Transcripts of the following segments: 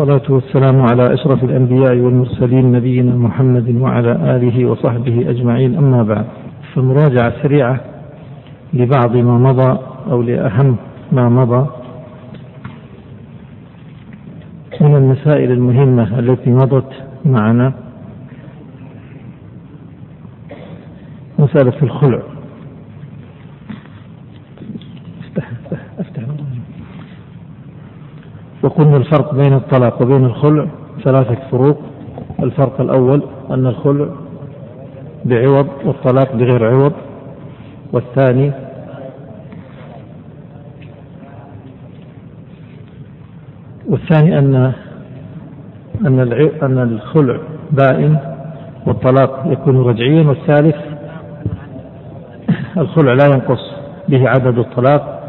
والصلاة والسلام على أشرف الأنبياء والمرسلين نبينا محمد وعلى آله وصحبه أجمعين. أما بعد فمراجعة سريعة لبعض ما مضى أو لأهم ما مضى من المسائل المهمة التي مضت معنا. مسألة الخلع. وقلنا الفرق بين الطلاق وبين الخلع ثلاثة فروق. الفرق الأول أن الخلع بعوض والطلاق بغير عوض. والثاني والثاني أن أن أن الخلع بائن والطلاق يكون رجعيا. والثالث الخلع لا ينقص به عدد الطلاق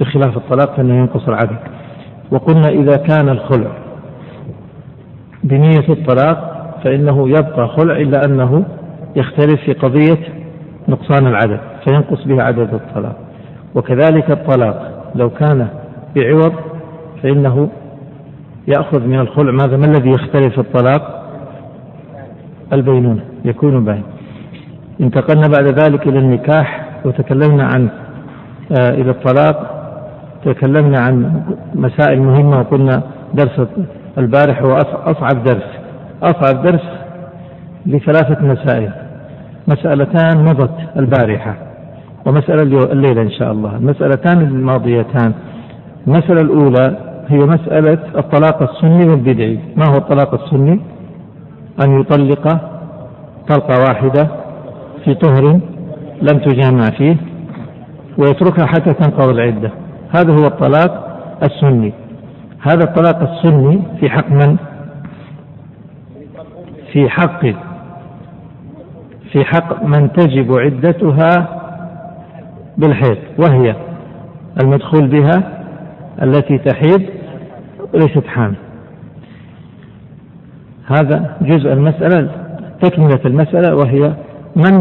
بخلاف الطلاق فإنه ينقص العدد. وقلنا إذا كان الخلع بنية الطلاق فإنه يبقى خلع إلا أنه يختلف في قضية نقصان العدد فينقص به عدد الطلاق. وكذلك الطلاق لو كان بعوض فإنه يأخذ من الخلع ماذا؟ ما الذي يختلف الطلاق؟ البينونة يكون باين. انتقلنا بعد ذلك إلى النكاح وتكلمنا عن آه إلى الطلاق. تكلمنا عن مسائل مهمة وقلنا درس البارح هو أصعب درس. أصعب درس لثلاثة مسائل. مسألتان مضت البارحة ومسألة الليلة إن شاء الله. المسألتان الماضيتان. المسألة الأولى هي مسألة الطلاق السني والبدعي. ما هو الطلاق السني؟ أن يطلق طلقة واحدة في طهر لم تجامع فيه ويتركها حتى تنقضي العدة. هذا هو الطلاق السني. هذا الطلاق السني في حق من؟ في حق في حق من تجب عدتها بالحيض وهي المدخول بها التي تحيض وليست حامل. هذا جزء المسألة تكملة المسألة وهي من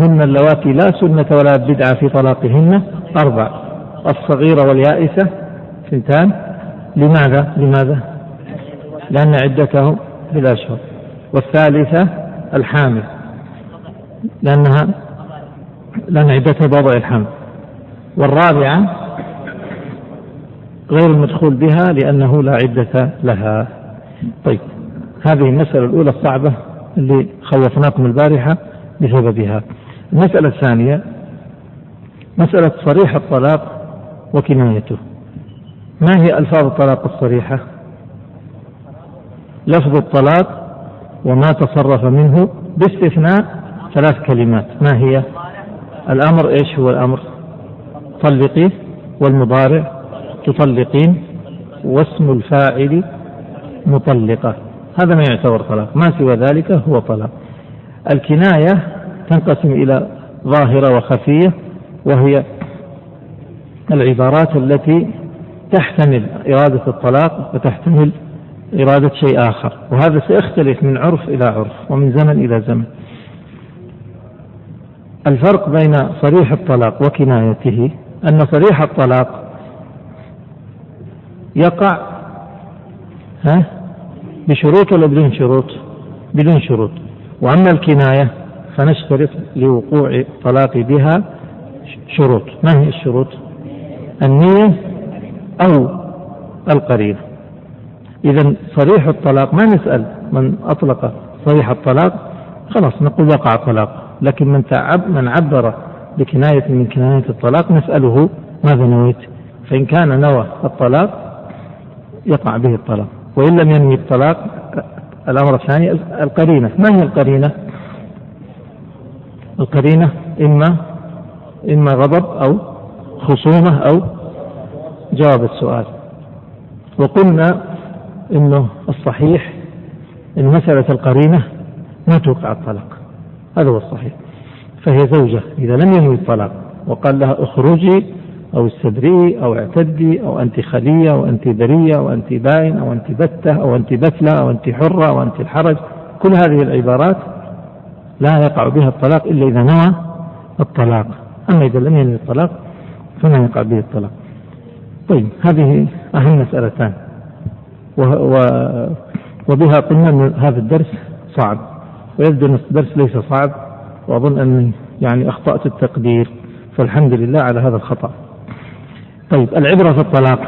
هن اللواتي لا سنة ولا بدعة في طلاقهن؟ أربع الصغيرة واليائسة ثنتان لماذا؟ لماذا؟ لأن عدته بالأشهر والثالثة الحامل لأنها لأن عدتها بوضع الحمل. والرابعة غير المدخول بها لأنه لا عدة لها. طيب هذه المسألة الأولى الصعبة اللي خوفناكم البارحة بسببها. المسألة الثانية مسألة صريح الطلاق وكنايته. ما هي ألفاظ الطلاق الصريحة؟ لفظ الطلاق وما تصرف منه باستثناء ثلاث كلمات. ما هي؟ الأمر إيش هو الأمر؟ طلقي والمضارع تطلقين واسم الفاعل مطلقة. هذا ما يعتبر طلاق. ما سوى ذلك هو طلاق. الكناية تنقسم إلى ظاهرة وخفية وهي العبارات التي تحتمل إرادة الطلاق وتحتمل إرادة شيء آخر وهذا سيختلف من عرف إلى عرف ومن زمن إلى زمن الفرق بين صريح الطلاق وكنايته أن صريح الطلاق يقع ها بشروط ولا بدون شروط؟ بدون شروط وأما الكناية فنشترط لوقوع الطلاق بها شروط ما هي الشروط؟ النية أو القرينة إذا صريح الطلاق ما نسأل من أطلق صريح الطلاق؟ خلاص نقول وقع طلاق لكن من تعب من عبر بكناية من كناية الطلاق نسأله ماذا نويت؟ فإن كان نوى الطلاق يقع به الطلاق. وإن لم ينوي الطلاق الأمر الثاني القرينة. ما هي القرينة؟ القرينة إما إما غضب أو خصومة أو جواب السؤال. وقلنا إنه الصحيح إن مسألة القرينة ما توقع الطلاق. هذا هو الصحيح. فهي زوجة إذا لم ينوي الطلاق وقال لها اخرجي أو استبرئي أو اعتدي أو أنت خلية أو أنت ذرية أو أنت باين أو أنت بتة أو أنت بتلة أو أنت حرة أو أنت الحرج. كل هذه العبارات لا يقع بها الطلاق إلا إذا نوى الطلاق. أما إذا لم ينوي الطلاق فما يقع به الطلاق. طيب هذه أهم مسألتان. وبها قلنا أن هذا الدرس صعب ويبدو أن الدرس ليس صعب وأظن أني يعني أخطأت التقدير فالحمد لله على هذا الخطأ. طيب العبرة في الطلاق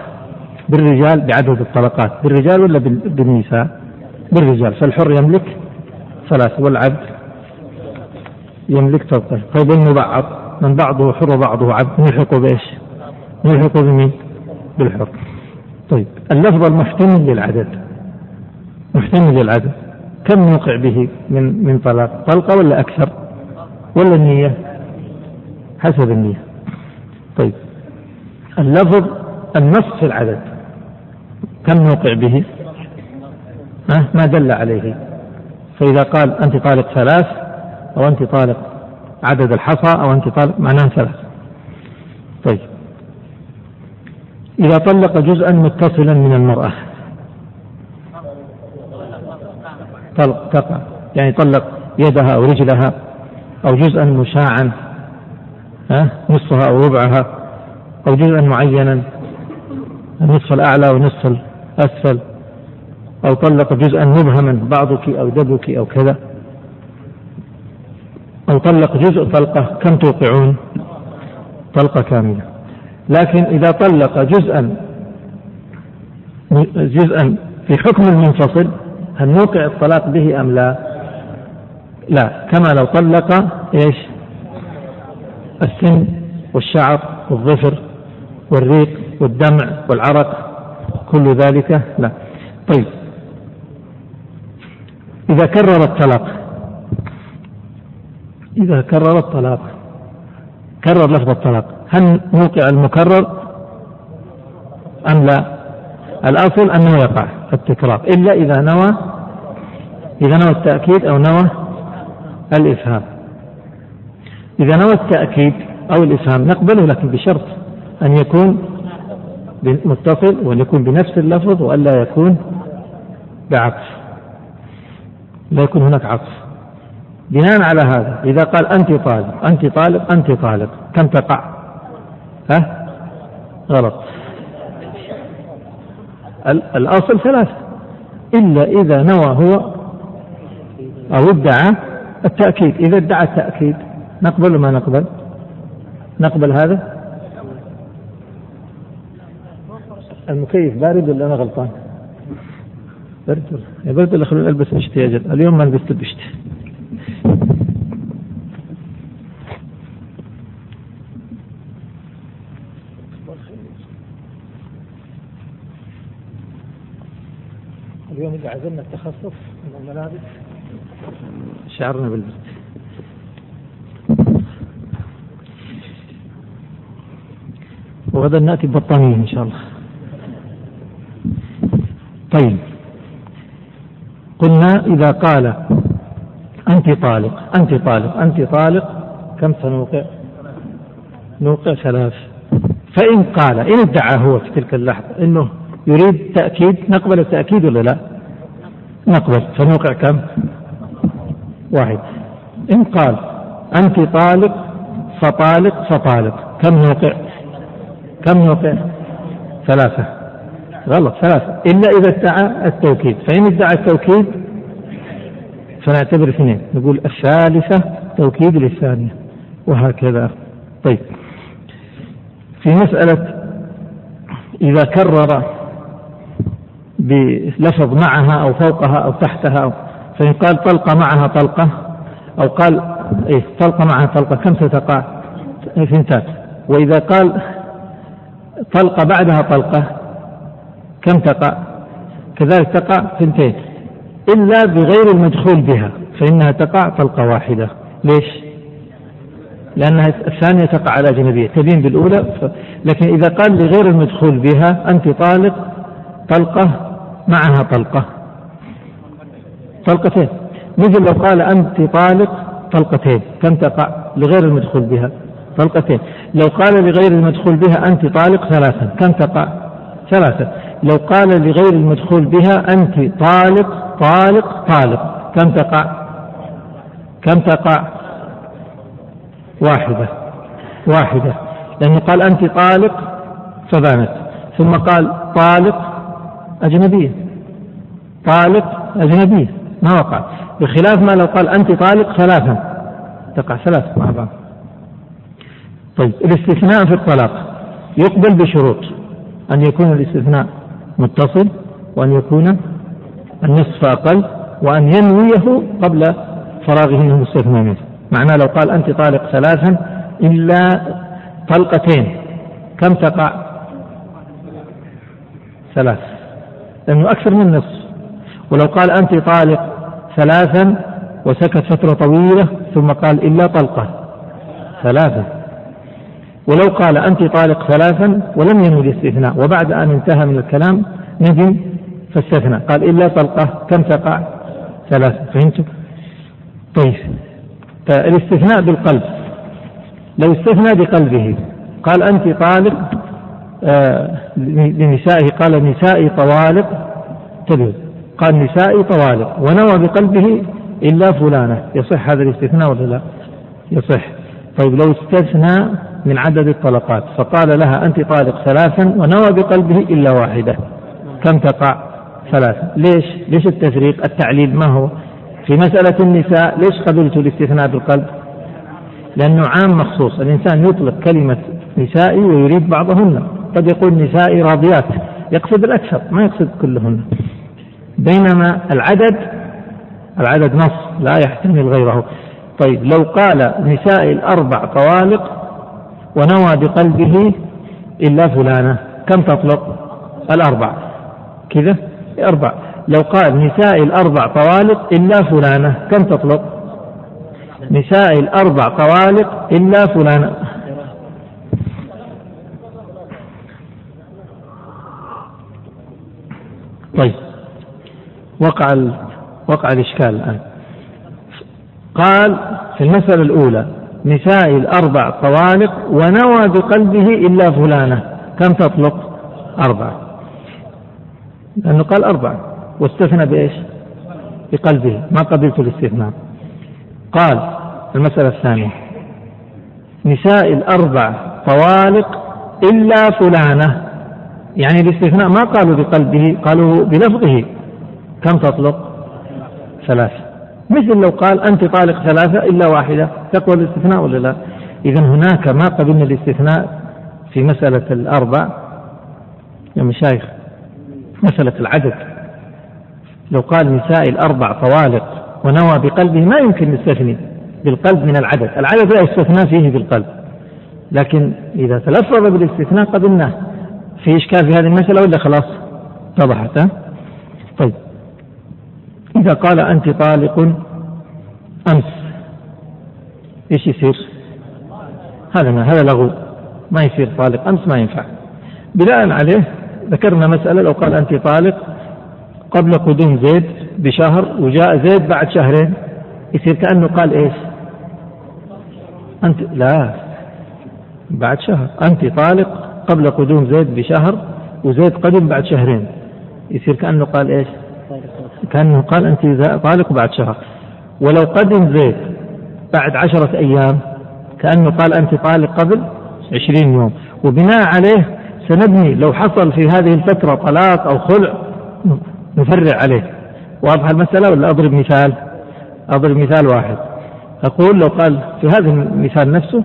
بالرجال بعدد الطلقات بالرجال ولا بالنساء؟ بالرجال فالحر يملك ثلاث والعبد يملك طلقين طيب المبعض من بعضه حر وبعضه عبد نلحقه بإيش؟ نلحقه بمين؟ بالحر طيب اللفظ المحتمل للعدد محتمل للعدد كم نوقع به من من طلاق؟ طلقة ولا أكثر؟ ولا النية؟ حسب النية. طيب اللفظ النص في العدد كم نوقع به؟ ما دل عليه فإذا قال أنت طالق ثلاث أو أنت طالق عدد الحصى أو أنت طالق معناه ثلاث. طيب. إذا طلق جزءا متصلا من المرأة. طلق تقع. يعني طلق يدها أو رجلها أو جزءا مشاعا ها نصفها أو ربعها أو جزءا معينا النصف الأعلى والنصف الأسفل أو طلق جزءا مبهما بعضك أو دبك أو كذا. أو طلق جزء طلقة كم توقعون؟ طلقة كاملة. لكن إذا طلق جزءا جزءا في حكم المنفصل هل نوقع الطلاق به أم لا؟ لا. كما لو طلق إيش؟ السن والشعر والظفر والريق والدمع والعرق كل ذلك لا. طيب. إذا كرر الطلاق إذا كرر الطلاق. كرر لفظ الطلاق. هل نوقع المكرر؟ أم لا؟ الأصل أنه يقع التكرار. إلا إذا نوى إذا نوى التأكيد أو نوى الإفهام. إذا نوى التأكيد أو الإفهام نقبله لكن بشرط أن يكون متصل وأن يكون بنفس اللفظ وألا يكون بعطف. لا يكون هناك عطف. بناء على هذا إذا قال أنت طالب أنت طالب أنت طالب كم تقع؟ ها؟ غلط. الأصل ثلاثة. إلا إذا نوى هو أو ادعى التأكيد. إذا ادعى التأكيد نقبل ما نقبل؟ نقبل هذا؟ المكيف بارد ولا أنا غلطان؟ برد. برد ولا بشتي يا جد اليوم ما لبست بشتي. عزمنا التخصص من الملابس. شعرنا بالبرد وغدا نأتي ببطانية إن شاء الله. طيب. قلنا إذا قال أنت طالق أنت طالق أنت طالق كم سنوقع؟ نوقع ثلاث. فإن قال إن ادعى هو في تلك اللحظة أنه يريد تأكيد نقبل التأكيد ولا لا؟ نقبل. فنوقع كم؟ واحد. إن قال أنت طالق فطالق فطالق. كم نوقع؟ كم نوقع؟ ثلاثة. غلط ثلاثة. إلا إذا ادعى التوكيد. فإن ادعى التوكيد فنعتبر اثنين. نقول الثالثة توكيد للثانية. وهكذا. طيب. في مسألة إذا كرر بلفظ معها أو فوقها أو تحتها أو فإن قال طلقة معها طلقة أو قال إيه طلقة معها طلقة كم ستقع؟ اثنتان وإذا قال طلقة بعدها طلقة كم تقع؟ كذلك تقع ثنتين إلا بغير المدخول بها فإنها تقع طلقة واحدة. ليش؟ لأنها الثانية تقع على أجنبية تبين بالأولى ف... لكن إذا قال لغير المدخول بها أنت طالق طلقة معها طلقة. طلقتين. مثل لو قال أنت طالق طلقتين. كم تقع؟ لغير المدخول بها. طلقتين. لو قال لغير المدخول بها أنت طالق ثلاثا. كم تقع؟ ثلاثة لو قال لغير المدخول بها أنت طالق طالق طالق. كم تقع؟ كم تقع؟ واحدة. واحدة. لأنه قال أنت طالق فبانت. ثم قال طالق أجنبية. طالق أجنبية. ما وقع. بخلاف ما لو قال أنت طالق ثلاثا تقع ثلاث مع بعض. طيب الاستثناء في الطلاق. يقبل بشروط. أن يكون الاستثناء متصل وأن يكون النصف أقل وأن ينويه قبل فراغه من المستثنى منه. معناه لو قال أنت طالق ثلاثا إلا طلقتين كم تقع؟ ثلاث. لأنه أكثر من نصف. ولو قال أنت طالق ثلاثا وسكت فترة طويلة ثم قال إلا طلقة ثلاثة ولو قال أنت طالق ثلاثا ولم ينوي الاستثناء وبعد أن انتهى من الكلام ندم فاستثنى قال إلا طلقة كم تقع؟ ثلاثة فهمتم طيب. فالاستثناء بالقلب. لو استثنى بقلبه قال أنت طالق لنسائه قال نسائي طوالق تبه قال نسائي طوالق ونوى بقلبه إلا فلانة. يصح هذا الاستثناء ولا لا؟ يصح. طيب لو استثنى من عدد الطلقات فقال لها أنت طالق ثلاثا ونوى بقلبه إلا واحدة. كم تقع؟ ثلاثة. ليش؟ ليش التفريق؟ التعليل ما هو؟ في مسألة النساء ليش قبلت الاستثناء بالقلب؟ لأنه عام مخصوص. الإنسان يطلق كلمة نسائي ويريد بعضهن. قد يقول نسائي راضيات. يقصد الأكثر ما يقصد كلهن. بينما العدد العدد نص لا يحتمل غيره. طيب لو قال نساء الأربع طوالق ونوى بقلبه إلا فلانة كم تطلق؟ الأربع. كذا؟ أربع. لو قال نساء الأربع طوالق إلا فلانة كم تطلق؟ نساء الأربع طوالق إلا فلانة. طيب. وقع وقع الإشكال الآن. قال في المسألة الأولى نساء الأربع طوالق ونوى بقلبه إلا فلانة. كم تطلق؟ أربعة لأنه قال أربعة واستثنى بإيش؟ بقلبه. ما قبلت الاستثناء. قال المسألة الثانية نساء الأربع طوالق إلا فلانة. يعني الاستثناء ما قالوا بقلبه قالوا بلفظه. كم تطلق؟ ثلاثة مثل لو قال أنت طالق ثلاثة إلا واحدة تقوى الاستثناء ولا لا؟ إذا هناك ما قبلنا الاستثناء في مسألة الأربع. يا مشايخ مسألة العدد. لو قال نساء الأربع طوالق ونوى بقلبه ما يمكن نستثني بالقلب من العدد. العدد لا يستثنى فيه بالقلب. لكن إذا تلفظ بالاستثناء قبلناه في إشكال في هذه المسألة ولا خلاص اتضحت طيب. إذا قال أنت طالق أمس إيش يصير؟ هذا ما هذا لغو. ما يصير طالق أمس ما ينفع. بناء عليه ذكرنا مسألة لو قال أنت طالق قبل قدوم زيد بشهر وجاء زيد بعد شهرين يصير كأنه قال إيش؟ أنت لا بعد شهر. أنت طالق قبل قدوم زيد بشهر وزيد قدم بعد شهرين. يصير كأنه قال إيش؟ كأنه قال أنت طالق بعد شهر. ولو قدم زيد بعد عشرة أيام كأنه قال أنت طالق قبل عشرين يوم. وبناء عليه سنبني لو حصل في هذه الفترة طلاق أو خلع نفرع عليه. واضح المسألة ولا أضرب مثال؟ أضرب مثال واحد. أقول لو قال في هذا المثال نفسه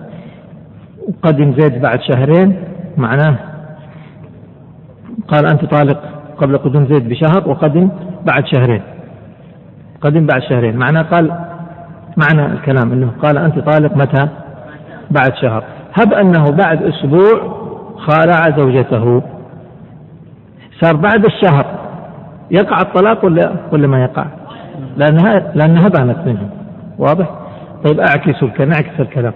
قدم زيد بعد شهرين معناه. قال أنت طالق قبل قدوم زيد بشهر وقدم بعد شهرين. قدم بعد شهرين. معناه قال معنى الكلام إنه قال أنت طالق متى؟ بعد شهر. هب أنه بعد أسبوع خالع زوجته. صار بعد الشهر. يقع الطلاق ولا ولا ما يقع؟ لانها لانها بانت منه. واضح؟ طيب أعكس الكلام. نعكس الكلام.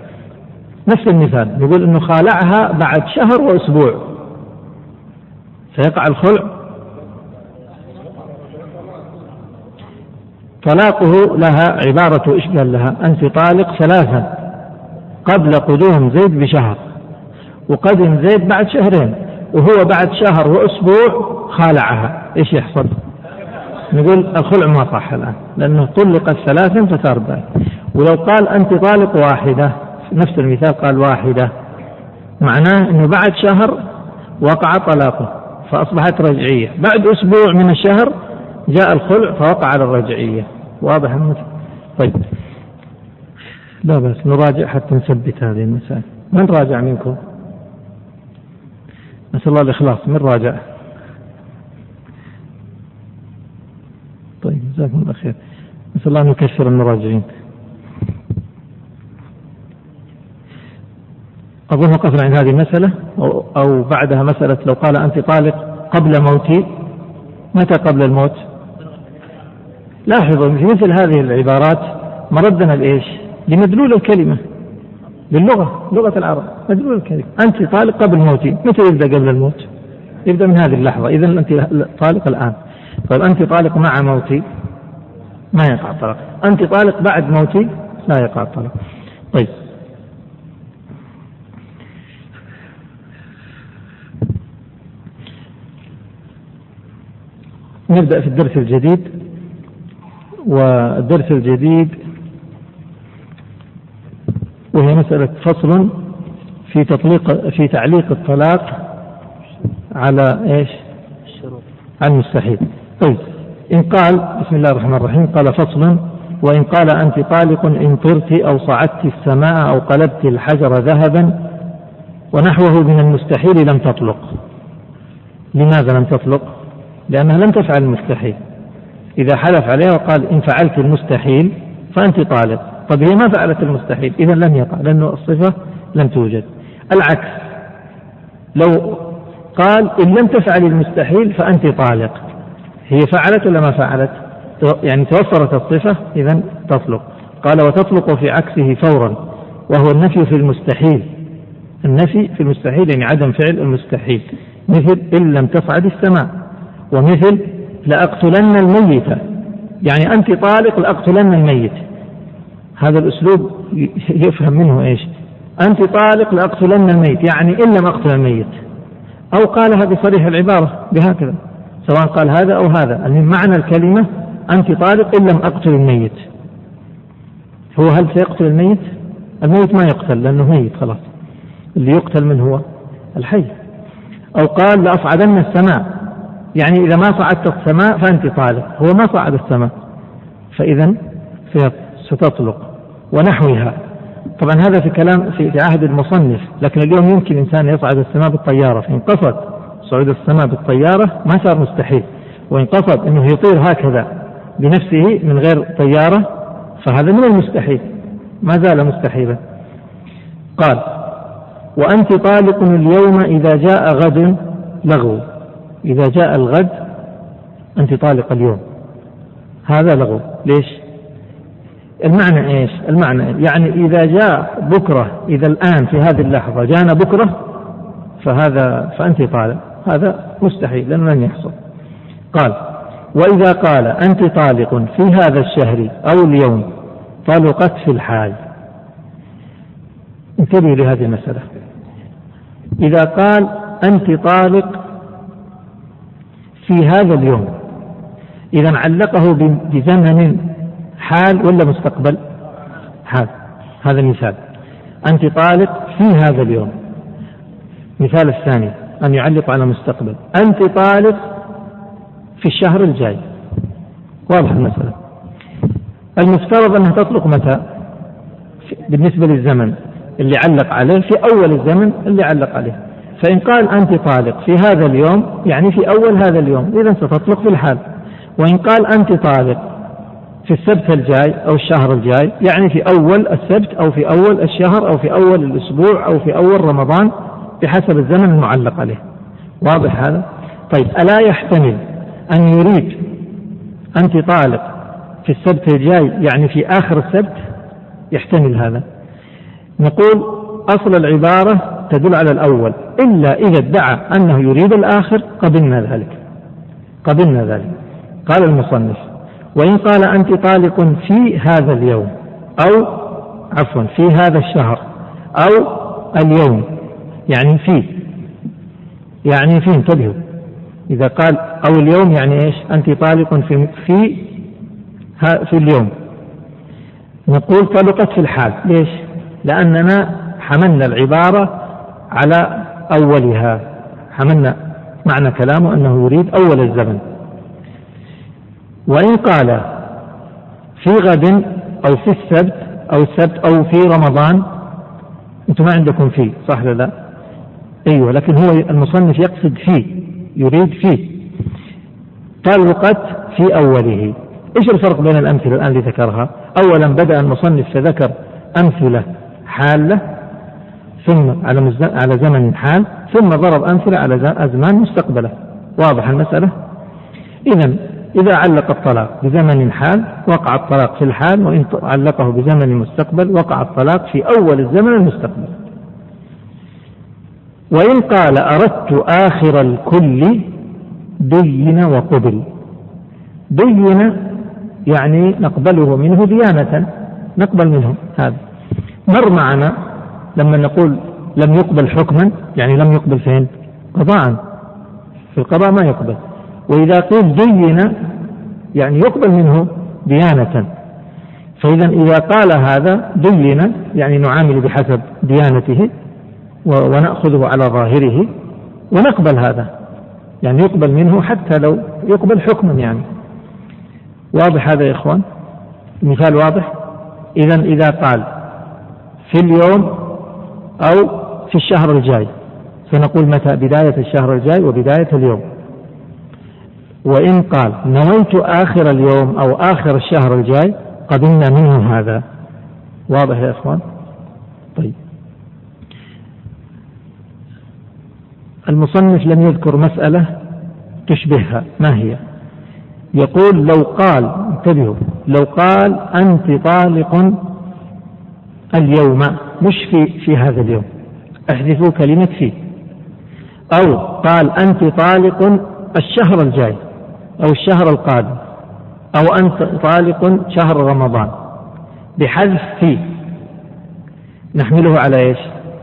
نفس المثال نقول إنه خالعها بعد شهر وأسبوع. سيقع الخلع. طلاقه لها عبارة قال لها أنت طالق ثلاثا قبل قدوم زيد بشهر وقدم زيد بعد شهرين وهو بعد شهر وأسبوع خالعها. إيش يحصل؟ نقول الخلع ما صح الآن لأنه طلقت ثلاثا بعد. ولو قال أنت طالق واحدة نفس المثال قال واحدة. معناه أنه بعد شهر وقع طلاقه فأصبحت رجعية. بعد أسبوع من الشهر جاء الخلع فوقع على الرجعية. واضح المثل طيب. لا بأس نراجع حتى نثبت هذه المسائل. من راجع منكم؟ نسأل الله الإخلاص. من راجع؟ طيب جزاكم الله خير. نسأل الله أن يكثر المراجعين. أظن وقفنا عند هذه المسألة أو بعدها مسألة لو قال أنت طالق قبل موتي متى قبل الموت؟ لاحظوا في مثل هذه العبارات مردنا لإيش؟ لمدلول الكلمة للغة لغة العرب مدلول الكلمة. أنت طالق قبل موتي متى يبدأ قبل الموت؟ يبدأ من هذه اللحظة. إذا أنت طالق الآن. طيب أنت طالق مع موتي؟ ما يقع الطلاق. أنت طالق بعد موتي؟ لا يقع الطلاق. طيب. نبدأ في الدرس الجديد والدرس الجديد وهي مسألة فصل في تطليق في تعليق الطلاق على إيش؟ على المستحيل. طيب إن قال بسم الله الرحمن الرحيم قال فصل وإن قال أنت طالق إن طرت أو صعدت السماء أو قلبت الحجر ذهبا ونحوه من المستحيل لم تطلق. لماذا لم تطلق؟ لأنها لم تفعل المستحيل. إذا حلف عليها وقال إن فعلت المستحيل فأنت طالق. طيب هي ما فعلت المستحيل؟ إذا لم يقع لأنه الصفة لم توجد. العكس لو قال إن لم تفعل المستحيل فأنت طالق. هي فعلت ولا ما فعلت؟ يعني توفرت الصفة إذا تطلق. قال وتطلق في عكسه فورا وهو النفي في المستحيل. النفي في المستحيل يعني عدم فعل المستحيل. مثل إن لم تصعد السماء. ومثل لأقتلن الميت. يعني أنت طالق لأقتلن الميت. هذا الأسلوب يفهم منه إيش؟ أنت طالق لأقتلن الميت يعني إن لم أقتل الميت. أو قالها بصريح العبارة بهكذا سواء قال هذا أو هذا. يعني معنى الكلمة أنت طالق إن لم أقتل الميت. هو هل سيقتل الميت؟ الميت ما يقتل لأنه ميت خلاص. اللي يقتل من هو؟ الحي. أو قال لأصعدن السماء. يعني إذا ما صعدت السماء فأنت طالق. هو ما صعد السماء. فإذا ستطلق ونحوها. طبعا هذا في كلام في عهد المصنف لكن اليوم يمكن إنسان يصعد السماء بالطيارة. فإن قصد صعود السماء بالطيارة ما صار مستحيل. وإن قصد أنه يطير هكذا بنفسه من غير طيارة فهذا من المستحيل. ما زال مستحيلا. قال وأنت طالق اليوم إذا جاء غد لغو. إذا جاء الغد أنت طالق اليوم. هذا لغو. ليش؟ المعنى إيش؟ المعنى يعني إذا جاء بكرة إذا الآن في هذه اللحظة جانا بكرة فهذا فأنت طالق. هذا مستحيل لأنه لن يحصل. قال وإذا قال أنت طالق في هذا الشهر أو اليوم طلقت في الحال انتبهوا لهذه المسألة. إذا قال أنت طالق في هذا اليوم. إذا علقه بزمن حال ولا مستقبل؟ حال. هذا مثال أنت طالق في هذا اليوم. مثال الثاني أن يعلق على مستقبل. أنت طالق في الشهر الجاي. واضح المسألة. المفترض أنها تطلق متى؟ بالنسبة للزمن اللي علق عليه في أول الزمن اللي علق عليه. فإن قال أنت طالق في هذا اليوم يعني في أول هذا اليوم إذا ستطلق في الحال. وإن قال أنت طالق في السبت الجاي أو الشهر الجاي يعني في أول السبت أو في أول الشهر أو في أول الأسبوع أو في أول رمضان بحسب الزمن المعلق عليه. واضح هذا؟ طيب ألا يحتمل أن يريد أنت طالق في السبت الجاي يعني في آخر السبت؟ يحتمل هذا. نقول أصل العبارة تدل على الأول. إلا إذا ادعى أنه يريد الآخر قبلنا ذلك. قبلنا ذلك. قال المصنف وإن قال أنت طالق في هذا اليوم أو عفوا في هذا الشهر أو اليوم يعني في يعني في انتبهوا. إذا قال أو اليوم يعني إيش؟ أنت طالق في في في اليوم. نقول طلقت في الحال. ليش؟ لأننا حملنا العبارة على أولها. حملنا معنى كلامه أنه يريد أول الزمن. وإن قال في غد أو في السبت أو السبت أو في رمضان أنتم ما عندكم فيه صح ولا لا؟ أيوه لكن هو المصنف يقصد فيه يريد فيه. طلقت في أوله. إيش الفرق بين الأمثلة الآن اللي ذكرها؟ أولا بدأ المصنف فذكر أمثلة حالة ثم على على زمن حال ثم ضرب أمثلة على أزمان مستقبلة. واضح المسألة؟ إذا إذا علق الطلاق بزمن حال وقع الطلاق في الحال وإن علقه بزمن مستقبل وقع الطلاق في أول الزمن المستقبل. وإن قال أردت آخر الكل دين وقبل. دين يعني نقبله منه ديانة. نقبل منه. هذا. مر معنا لما نقول لم يقبل حكما يعني لم يقبل فين قضاء. في القضاء ما يقبل. وإذا قيل دين يعني يقبل منه ديانة. فإذا إذا قال هذا دين يعني نعامل بحسب ديانته ونأخذه على ظاهره ونقبل هذا. يعني يقبل منه حتى لو يقبل حكما يعني. واضح هذا يا إخوان؟ مثال واضح؟ إذا إذا قال في اليوم أو في الشهر الجاي. سنقول متى؟ بداية الشهر الجاي وبداية اليوم. وإن قال نويت آخر اليوم أو آخر الشهر الجاي قبلنا منه هذا. واضح يا إخوان؟ طيب. المصنف لم يذكر مسألة تشبهها. ما هي؟ يقول لو قال انتبهوا لو قال أنت طالق اليوم مش في في هذا اليوم. أحذفوا كلمة في. أو قال أنت طالق الشهر الجاي أو الشهر القادم أو أنت طالق شهر رمضان. بحذف في. نحمله على إيش؟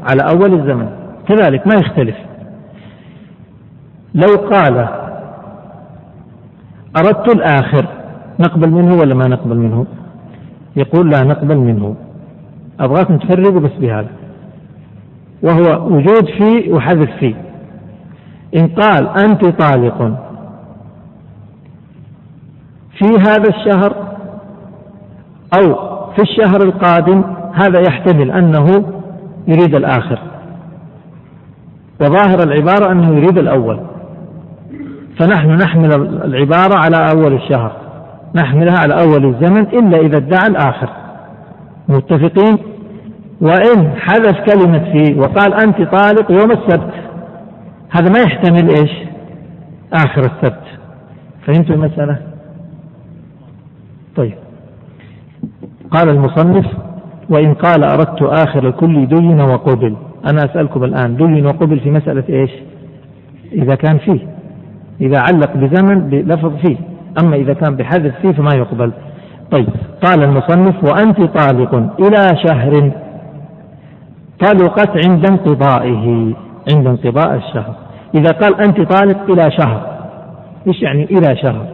على أول الزمن. كذلك ما يختلف. لو قال أردت الآخر نقبل منه ولا ما نقبل منه؟ يقول لا نقبل منه. أبغاكم تفرقوا بس بهذا. وهو وجود في وحذف في. إن قال أنت طالق. في هذا الشهر أو في الشهر القادم هذا يحتمل أنه يريد الآخر. وظاهر العبارة أنه يريد الأول. فنحن نحمل العبارة على أول الشهر. نحملها على أول الزمن إلا إذا ادعى الآخر. متفقين. وإن حذف كلمة في وقال أنت طالق يوم السبت هذا ما يحتمل إيش؟ آخر السبت. فهمتوا المسألة؟ طيب. قال المصنف وإن قال أردت آخر الكل دين وقبل. أنا أسألكم الآن دين وقبل في مسألة إيش؟ إذا كان فيه. إذا علق بزمن بلفظ فيه. أما إذا كان بحذف فيه فما يقبل. طيب. قال المصنف وأنت طالق إلى شهر طلقت عند انقضائه عند انقضاء الشهر. إذا قال أنت طالق إلى شهر إيش يعني إلى شهر؟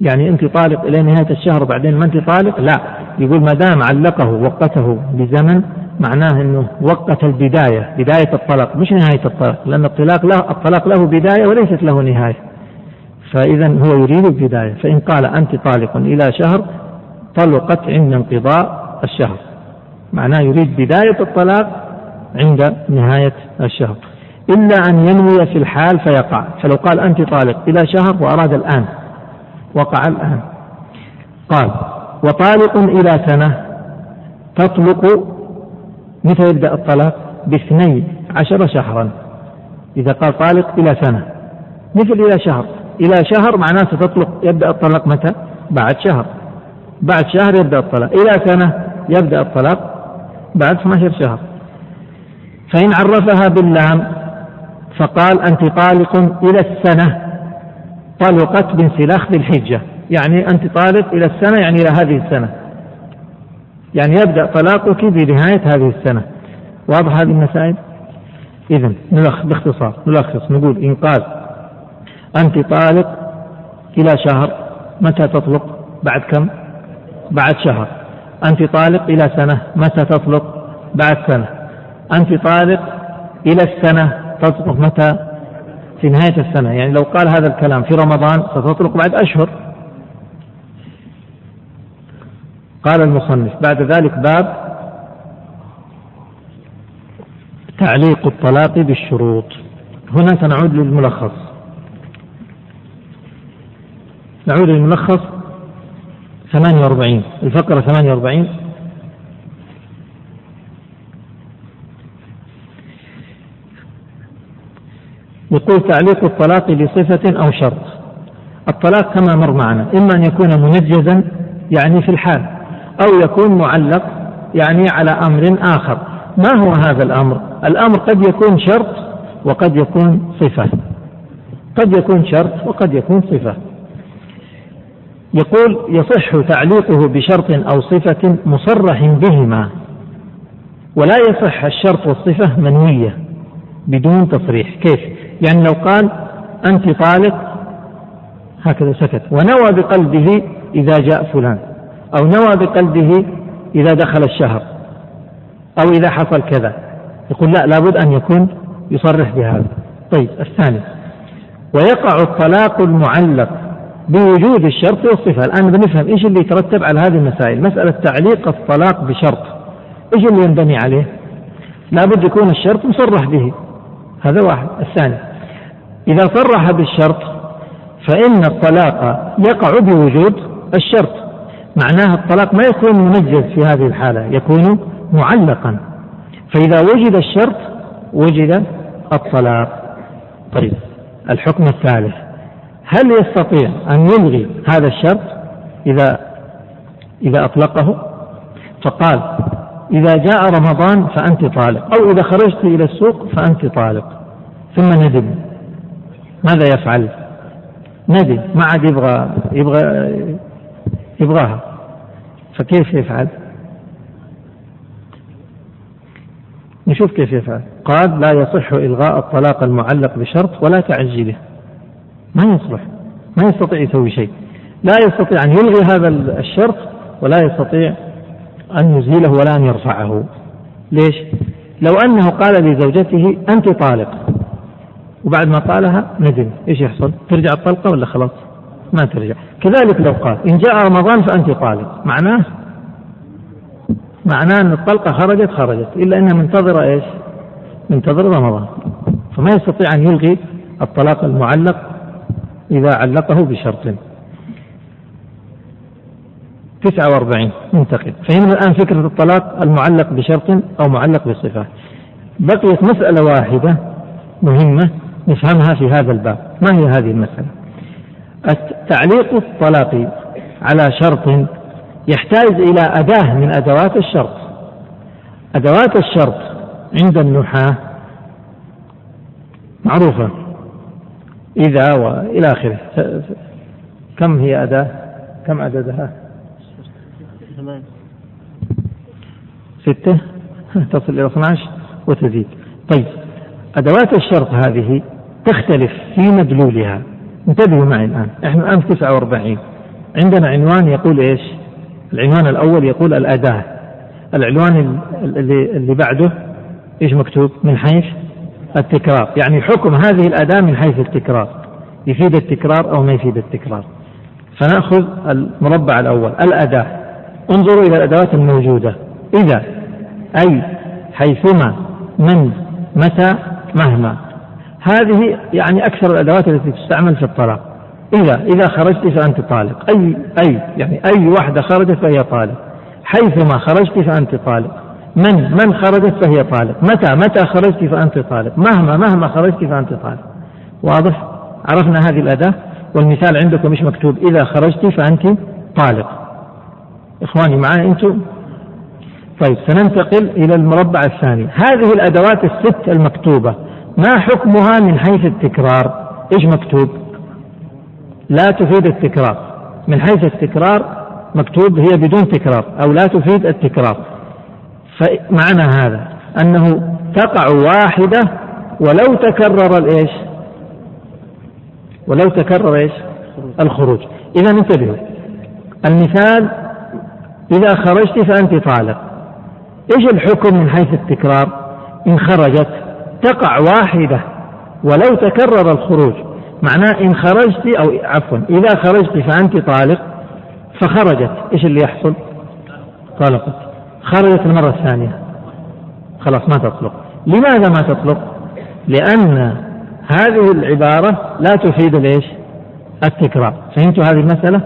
يعني أنت طالق إلى نهاية الشهر بعدين ما أنت طالق؟ لا. يقول ما دام علقه وقته بزمن معناه أنه وقت البداية بداية الطلاق مش نهاية الطلاق لأن الطلاق له الطلاق له بداية وليست له نهاية. فإذا هو يريد البداية. فإن قال أنت طالق إلى شهر طلقت عند انقضاء الشهر. معناه يريد بداية الطلاق عند نهاية الشهر. إلا أن ينوي في الحال فيقع. فلو قال أنت طالق إلى شهر وأراد الآن وقع الآن. قال وطالق إلى سنة تطلق متى يبدأ الطلاق؟ باثني عشر شهرا. إذا قال طالق إلى سنة مثل إلى شهر. إلى شهر معناته تطلق يبدأ الطلاق متى؟ بعد شهر. بعد شهر يبدأ الطلاق. إلى سنة يبدأ الطلاق؟ بعد 12 شهر. فإن عرفها باللام فقال أنت طالق إلى السنة. طلقت بانسلاخ ذي الحجة. يعني أنت طالق إلى السنة يعني إلى هذه السنة. يعني يبدأ طلاقك بنهاية هذه السنة. واضح هذه المسائل؟ إذا باختصار نلخص نقول إن قال أنت طالق إلى شهر. متى تطلق؟ بعد كم؟ بعد شهر. أنت طالق إلى سنة. متى تطلق؟ بعد سنة. أنت طالق إلى السنة. تطلق متى؟ في نهاية السنة. يعني لو قال هذا الكلام في رمضان ستطلق بعد أشهر. قال المصنف. بعد ذلك باب تعليق الطلاق بالشروط. هنا سنعود للملخص. نعود للملخص. 48 الفقرة 48 يقول تعليق الطلاق بصفة أو شرط. الطلاق كما مر معنا إما أن يكون منجزا يعني في الحال أو يكون معلق يعني على أمر آخر. ما هو هذا الأمر؟ الأمر قد يكون شرط وقد يكون صفة. قد يكون شرط وقد يكون صفة. يقول يصح تعليقه بشرط أو صفة مصرح بهما. ولا يصح الشرط والصفة منوية بدون تصريح. كيف؟ يعني لو قال أنت طالق هكذا سكت. ونوى بقلبه إذا جاء فلان. أو نوى بقلبه إذا دخل الشهر. أو إذا حصل كذا. يقول لا لابد أن يكون يصرح بهذا. طيب الثاني. ويقع الطلاق المعلق. بوجود الشرط والصفة. الآن بنفهم إيش اللي يترتب على هذه المسائل. مسألة تعليق الطلاق بشرط. إيش اللي ينبني عليه؟ لابد يكون الشرط مصرح به. هذا واحد. الثاني إذا صرح بالشرط فإن الطلاق يقع بوجود الشرط. معناها الطلاق ما يكون منجز في هذه الحالة يكون معلقا. فإذا وجد الشرط وجد الطلاق. طيب الحكم الثالث. هل يستطيع أن يلغي هذا الشرط إذا إذا أطلقه؟ فقال إذا جاء رمضان فأنت طالق. أو إذا خرجت إلى السوق فأنت طالق. ثم ندم. ماذا يفعل؟ ندم. ما عاد يبغى يبغى يبغاها. فكيف يفعل؟ نشوف كيف يفعل. قال لا يصح إلغاء الطلاق المعلق بشرط ولا تعجيله. ما يصلح. ما يستطيع يسوي شيء. لا يستطيع أن يلغي هذا الشرط ولا يستطيع أن يزيله ولا أن يرفعه. ليش؟ لو أنه قال لزوجته أنت طالق. وبعد ما قالها ندم. إيش يحصل؟ ترجع الطلقة ولا خلاص؟ ما ترجع. كذلك لو قال إن جاء رمضان فأنت طالق. معناه؟ معناه أن الطلقة خرجت خرجت. إلا أنها منتظرة إيش؟ منتظرة رمضان. فما يستطيع أن يلغي الطلاق المعلق إذا علقه بشرط. تسعة وأربعين منتقل. فهمنا الآن فكرة الطلاق المعلق بشرط أو معلق بصفة. بقيت مسألة واحدة مهمة نفهمها في هذا الباب. ما هي هذه المسألة؟ تعليق الطلاق على شرط يحتاج إلى أداة من أدوات الشرط. أدوات الشرط عند النحاة معروفة. إذا وإلى آخره. كم هي أداة؟ كم عددها؟ ستة. تصل إلى 12 وتزيد. طيب أدوات الشرط هذه تختلف في مدلولها. انتبهوا معي الآن. إحنا الآن في 49 عندنا عنوان يقول إيش؟ العنوان الأول يقول الأداة. العنوان اللي, بعده إيش مكتوب؟ من حيث التكرار. يعني حكم هذه الأداة من حيث التكرار. يفيد التكرار أو ما يفيد التكرار. فنأخذ المربع الأول الأداة. انظروا إلى الأدوات الموجودة. إذا أي حيثما من متى مهما. هذه يعني أكثر الأدوات التي تستعمل في الطلاق. إذا إذا خرجت فأنت طالق. أي أي يعني أي واحدة خرجت فهي طالق. حيثما خرجت فأنت طالق. من من خرجت فهي طالق متى متى خرجت فأنت طالق مهما مهما خرجت فأنت طالق واضح؟ عرفنا هذه الأداة. والمثال عندكم مش مكتوب. إذا خرجت فأنت طالق إخواني معي أنتم؟ طيب سننتقل إلى المربع الثاني. هذه الأدوات الست المكتوبة. ما حكمها من حيث التكرار؟ إيش مكتوب؟ لا تفيد التكرار. من حيث التكرار مكتوب هي بدون تكرار أو لا تفيد التكرار. فمعنى هذا أنه تقع واحدة ولو تكرر الإيش؟ ولو تكرر إيش؟ الخروج. إذا انتبهوا. المثال إذا خرجت فأنت طالق. إيش الحكم من حيث التكرار؟ إن خرجت تقع واحدة ولو تكرر الخروج. معناه إن خرجت أو عفوا إذا خرجت فأنت طالق فخرجت إيش اللي يحصل؟ طلقت خرجت المرة الثانية. خلاص ما تطلق. لماذا ما تطلق؟ لأن هذه العبارة لا تفيد الايش التكرار. فهمتوا هذه المسألة؟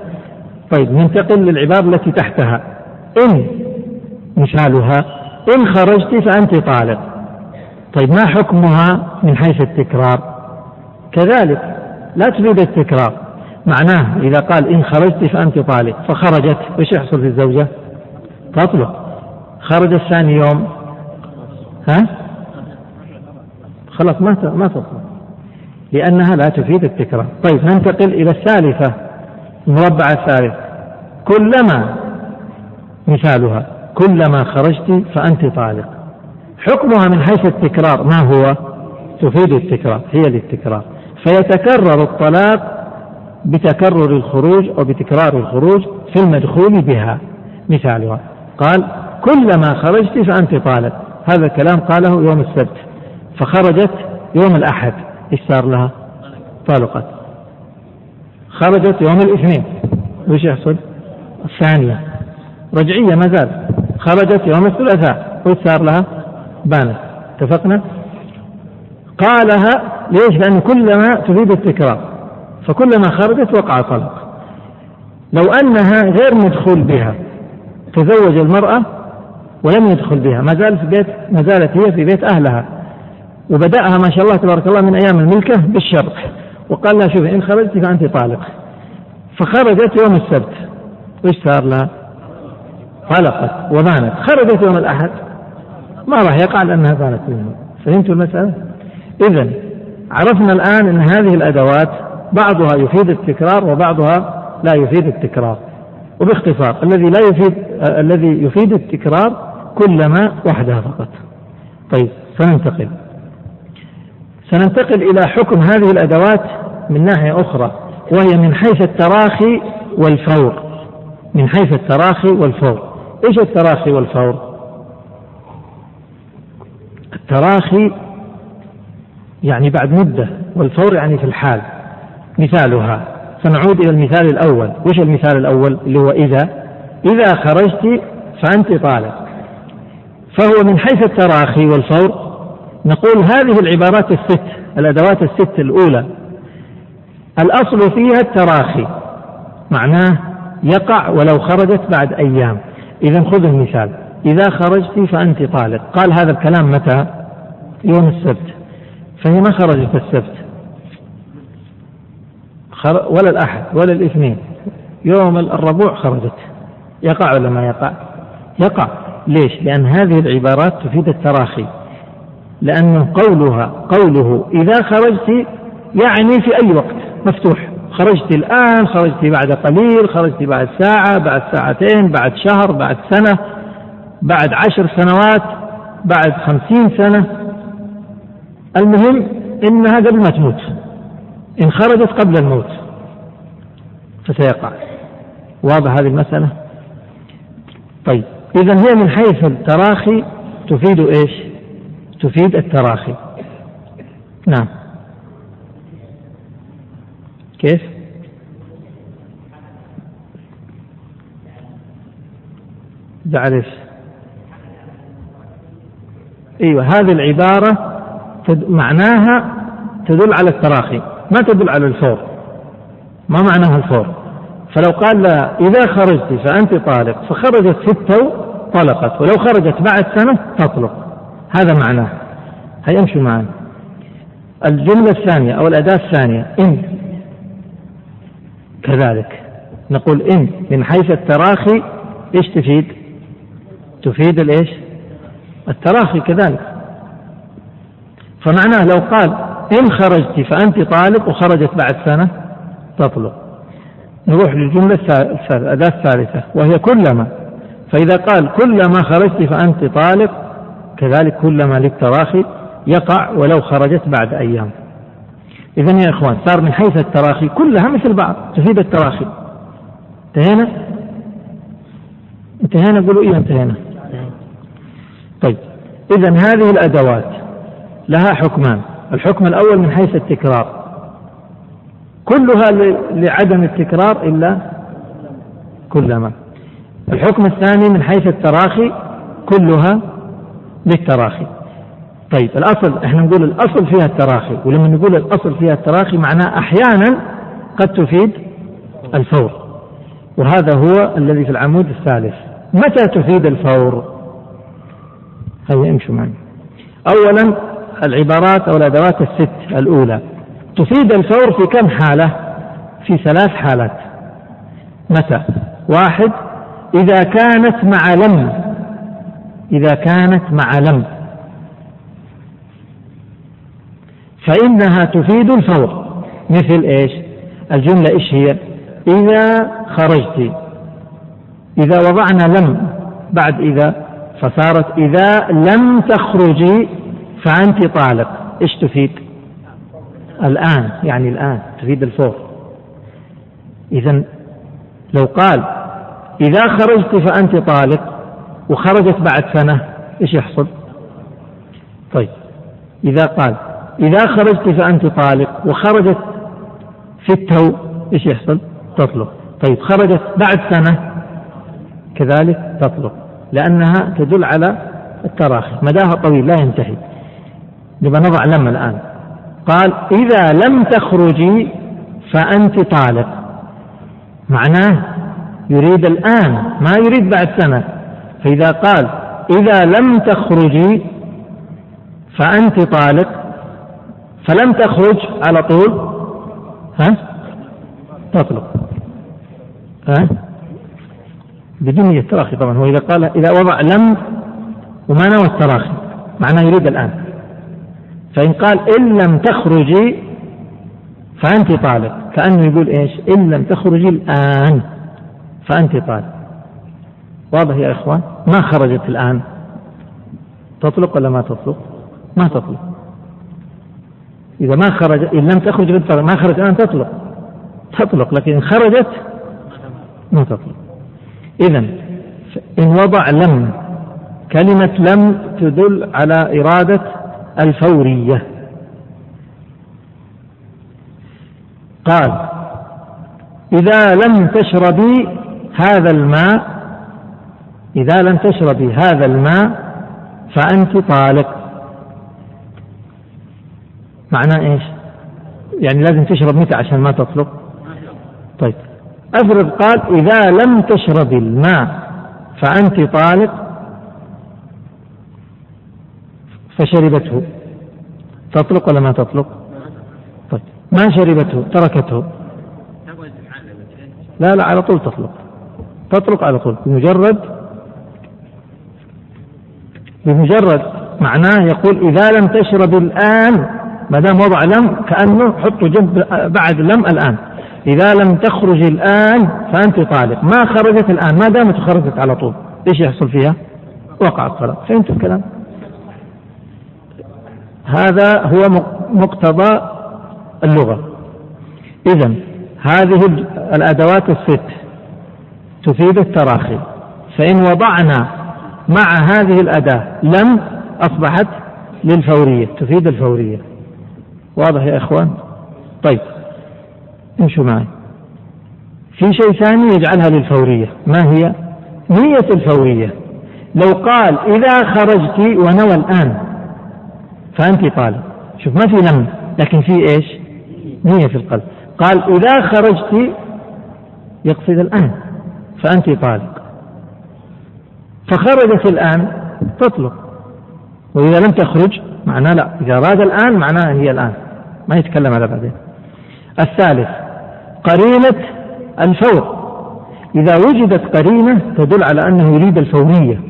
طيب ننتقل للعبارة التي تحتها. إن مثالها إن خرجت فأنت طالق. طيب ما حكمها من حيث التكرار؟ كذلك لا تفيد التكرار. معناه إذا قال إن خرجت فأنت طالق. فخرجت إيش يحصل في الزوجة؟ تطلق. خرج الثاني يوم. ها؟ خلاص ما ما تطلق لأنها لا تفيد التكرار. طيب ننتقل إلى الثالثة المربع الثالث. كلما مثالها كلما خرجت فأنت طالق. حكمها من حيث التكرار ما هو؟ تفيد التكرار هي للتكرار. فيتكرر الطلاق بتكرر الخروج أو بتكرار الخروج في المدخول بها مثالها. قال كلما خرجت فأنت طالق هذا الكلام قاله يوم السبت فخرجت يوم الأحد إيش صار لها؟ طلقت خرجت يوم الاثنين وش يحصل؟ الثانية رجعية ما زال خرجت يوم الثلاثاء وش صار لها؟ بانت اتفقنا؟ قالها ليش؟ لأن كلما تفيد التكرار فكلما خرجت وقع طلق لو أنها غير مدخول بها تزوج المرأة ولم يدخل بها. ما زالت في بيت ما زالت هي في بيت أهلها. وبدأها ما شاء الله تبارك الله من أيام الملكة بالشر وقال لها شوفي إن خرجت فأنت طالق. فخرجت يوم السبت. وش صار لها؟ طلقت وبانت. خرجت يوم الأحد. ما راح يقع لأنها بانت منه. فهمتوا المسألة؟ إذا عرفنا الآن أن هذه الأدوات بعضها يفيد التكرار وبعضها لا يفيد التكرار. وباختصار الذي لا يفيد الذي يفيد التكرار كلما وحدها فقط. طيب سننتقل. سننتقل إلى حكم هذه الأدوات من ناحية أخرى وهي من حيث التراخي والفور. من حيث التراخي والفور. إيش التراخي والفور؟ التراخي يعني بعد مدة والفور يعني في الحال مثالها. سنعود إلى المثال الأول. وش المثال الأول؟ اللي هو إذا. إذا خرجت فأنت طالق. فهو من حيث التراخي والفور. نقول هذه العبارات الست الأدوات الست الأولى. الأصل فيها التراخي. معناه يقع ولو خرجت بعد أيام. إذا خذ المثال. إذا خرجت فأنت طالق. قال هذا الكلام متى؟ يوم السبت. فهي ما خرجت السبت. ولا الأحد ولا الاثنين. يوم الربوع خرجت. يقع ولا ما يقع؟ يقع. ليش؟ لأن هذه العبارات تفيد التراخي. لأنه قولها قوله إذا خرجت يعني في أي وقت. مفتوح. خرجت الآن خرجت بعد قليل خرجت بعد ساعة بعد ساعتين بعد شهر بعد سنة بعد عشر سنوات بعد خمسين سنة. المهم إنها قبل ما تموت. إن خرجت قبل الموت. فسيقع. واضح هذه المسألة؟ طيب. إذا هي من حيث التراخي تفيد إيش؟ تفيد التراخي. نعم. كيف؟ تعرف أيوه هذه العبارة معناها تدل على التراخي ما تدل على الفور. ما معناها الفور؟ فلو قال لا إذا خرجت فأنت طالق فخرجت ستة طلقت ولو خرجت بعد سنة تطلق. هذا معناه. هيا امشوا معنا الجملة الثانية أو الأداة الثانية إن. كذلك. نقول إن من حيث التراخي إيش تفيد؟ تفيد الإيش؟ التراخي كذلك. فمعناه لو قال إن خرجت فأنت طالق وخرجت بعد سنة تطلق. نروح للجملة الأداة الثالثة وهي كلما. فإذا قال كلما خرجت فأنت طالق كذلك كلما للتراخي يقع ولو خرجت بعد أيام. إذا يا إخوان صار من حيث التراخي كلها مثل بعض تفيد التراخي. انتهينا؟ انتهينا؟ قولوا إيه انتهينا؟ طيب إذا هذه الأدوات لها حكمان. الحكم الأول من حيث التكرار. كلها لعدم التكرار إلا كلما الحكم الثاني من حيث التراخي كلها للتراخي. طيب الأصل إحنا نقول الأصل فيها التراخي ولما نقول الأصل فيها التراخي معناه أحيانا قد تفيد الفور. وهذا هو الذي في العمود الثالث. متى تفيد الفور؟ هيا امشوا معي. أولا العبارات أو الأدوات الست الأولى. تفيد الفور في كم حالة؟ في ثلاث حالات. متى؟ واحد إذا كانت مع لم. إذا كانت مع لم. فإنها تفيد الفور. مثل إيش؟ الجملة إيش هي؟ إذا خرجت. إذا وضعنا لم بعد إذا فصارت إذا لم تخرجي فأنت طالق. إيش تفيد؟ الآن يعني الآن تفيد الفور. إذا لو قال إذا خرجت فأنت طالق وخرجت بعد سنة إيش يحصل؟ طيب إذا قال إذا خرجت فأنت طالق وخرجت في التو إيش يحصل؟ تطلق. طيب خرجت بعد سنة كذلك تطلق لأنها تدل على التراخي. مداها طويل لا ينتهي. نبغى نضع لم الآن. قال إذا لم تخرجي فأنت طالق. معناه يريد الآن ما يريد بعد سنة. فإذا قال إذا لم تخرجي فأنت طالق فلم تخرج على طول ها؟ تطلق. ها؟ بدون التراخي طبعا. هو إذا قال إذا وضع لم وما نوى التراخي معناه يريد الآن. فإن قال إن لم تخرجي فأنت طالق. كأنه يقول إيش؟ إن لم تخرجي الآن فأنت طالق. واضح يا إخوان؟ ما خرجت الآن. تطلق ولا ما تطلق؟ ما تطلق. إذا ما خرج إن لم تخرج ما خرج الآن تطلق. تطلق لكن إن خرجت ما تطلق. إذا إن وضع لم كلمة لم تدل على إرادة الفورية. قال إذا لم تشربي هذا الماء إذا لم تشربي هذا الماء فأنت طالق. معناه إيش؟ يعني لازم تشرب متى عشان ما تطلق؟ طيب. أفرض قال إذا لم تشربي الماء فأنت طالق. فشربته. تطلق ولا ما تطلق؟ طيب. ما شربته؟ تركته. لا لا على طول تطلق. تطلق على طول. بمجرد بمجرد معناه يقول إذا لم تشرب الآن ما دام وضع لم كأنه حطوا جنب بعد لم الآن. إذا لم تخرج الآن فأنت طالق. ما خرجت الآن ما دامت خرجت على طول. إيش يحصل فيها؟ وقع الطلاق. فهمت الكلام؟ هذا هو مقتضى اللغة. إذا هذه الأدوات الست تفيد التراخي. فإن وضعنا مع هذه الأداة لم أصبحت للفورية تفيد الفورية. واضح يا إخوان؟ طيب امشوا معي. في شيء ثاني يجعلها للفورية. ما هي؟ نية الفورية. لو قال إذا خرجت ونوى الآن فأنت طالب. شوف ما في لم لكن في إيش؟ نية في القلب. قال إذا خرجت يقصد الآن فأنت طالق. فخرجت الآن تطلق. وإذا لم تخرج معناه لا. إذا أراد الآن معناه هي الآن. ما يتكلم على بعدين. الثالث قرينة الفور. إذا وجدت قرينة تدل على أنه يريد الفورية.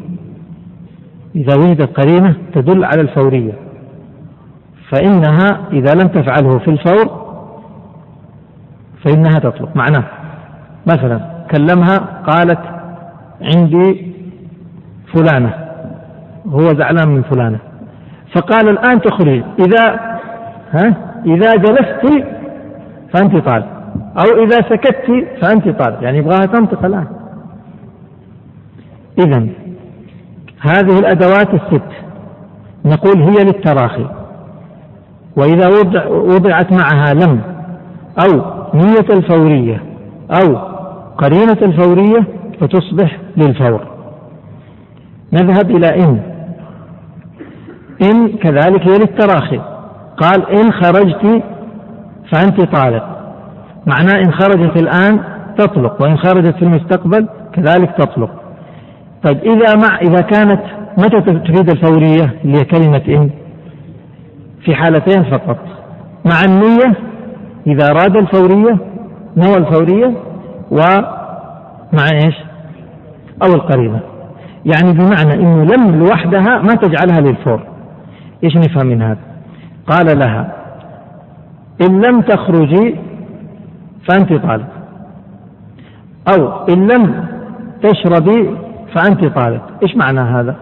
إذا وجدت قرينة تدل على الفورية. فإنها إذا لم تفعله في الفور فإنها تطلق. معناه مثلا كلمها قالت عندي فلانة هو زعلان من فلانة فقال الآن تخرج إذا ها؟ إذا جلست فأنت طالب أو إذا سكت فأنت طالب يعني يبغاها تنطق الآن. إذا هذه الأدوات الست نقول هي للتراخي. وإذا وضع وضعت معها لم أو نية الفورية أو قرينة الفورية فتصبح للفور. نذهب إلى إن. إن كذلك هي للتراخي قال إن خرجت فأنت طالق. معناه إن خرجت الآن تطلق وإن خرجت في المستقبل كذلك تطلق. طيب إذا مع إذا كانت متى تفيد الفورية؟ اللي هي كلمة إن. في حالتين فقط. مع النية إذا أراد الفورية نوى الفورية ومع إيش؟ أو القرينة يعني بمعنى أنه لم لوحدها ما تجعلها للفور. إيش نفهم من هذا؟ قال لها إن لم تخرجي فأنت طالب. أو إن لم تشربي فأنت طالب. إيش معنى هذا؟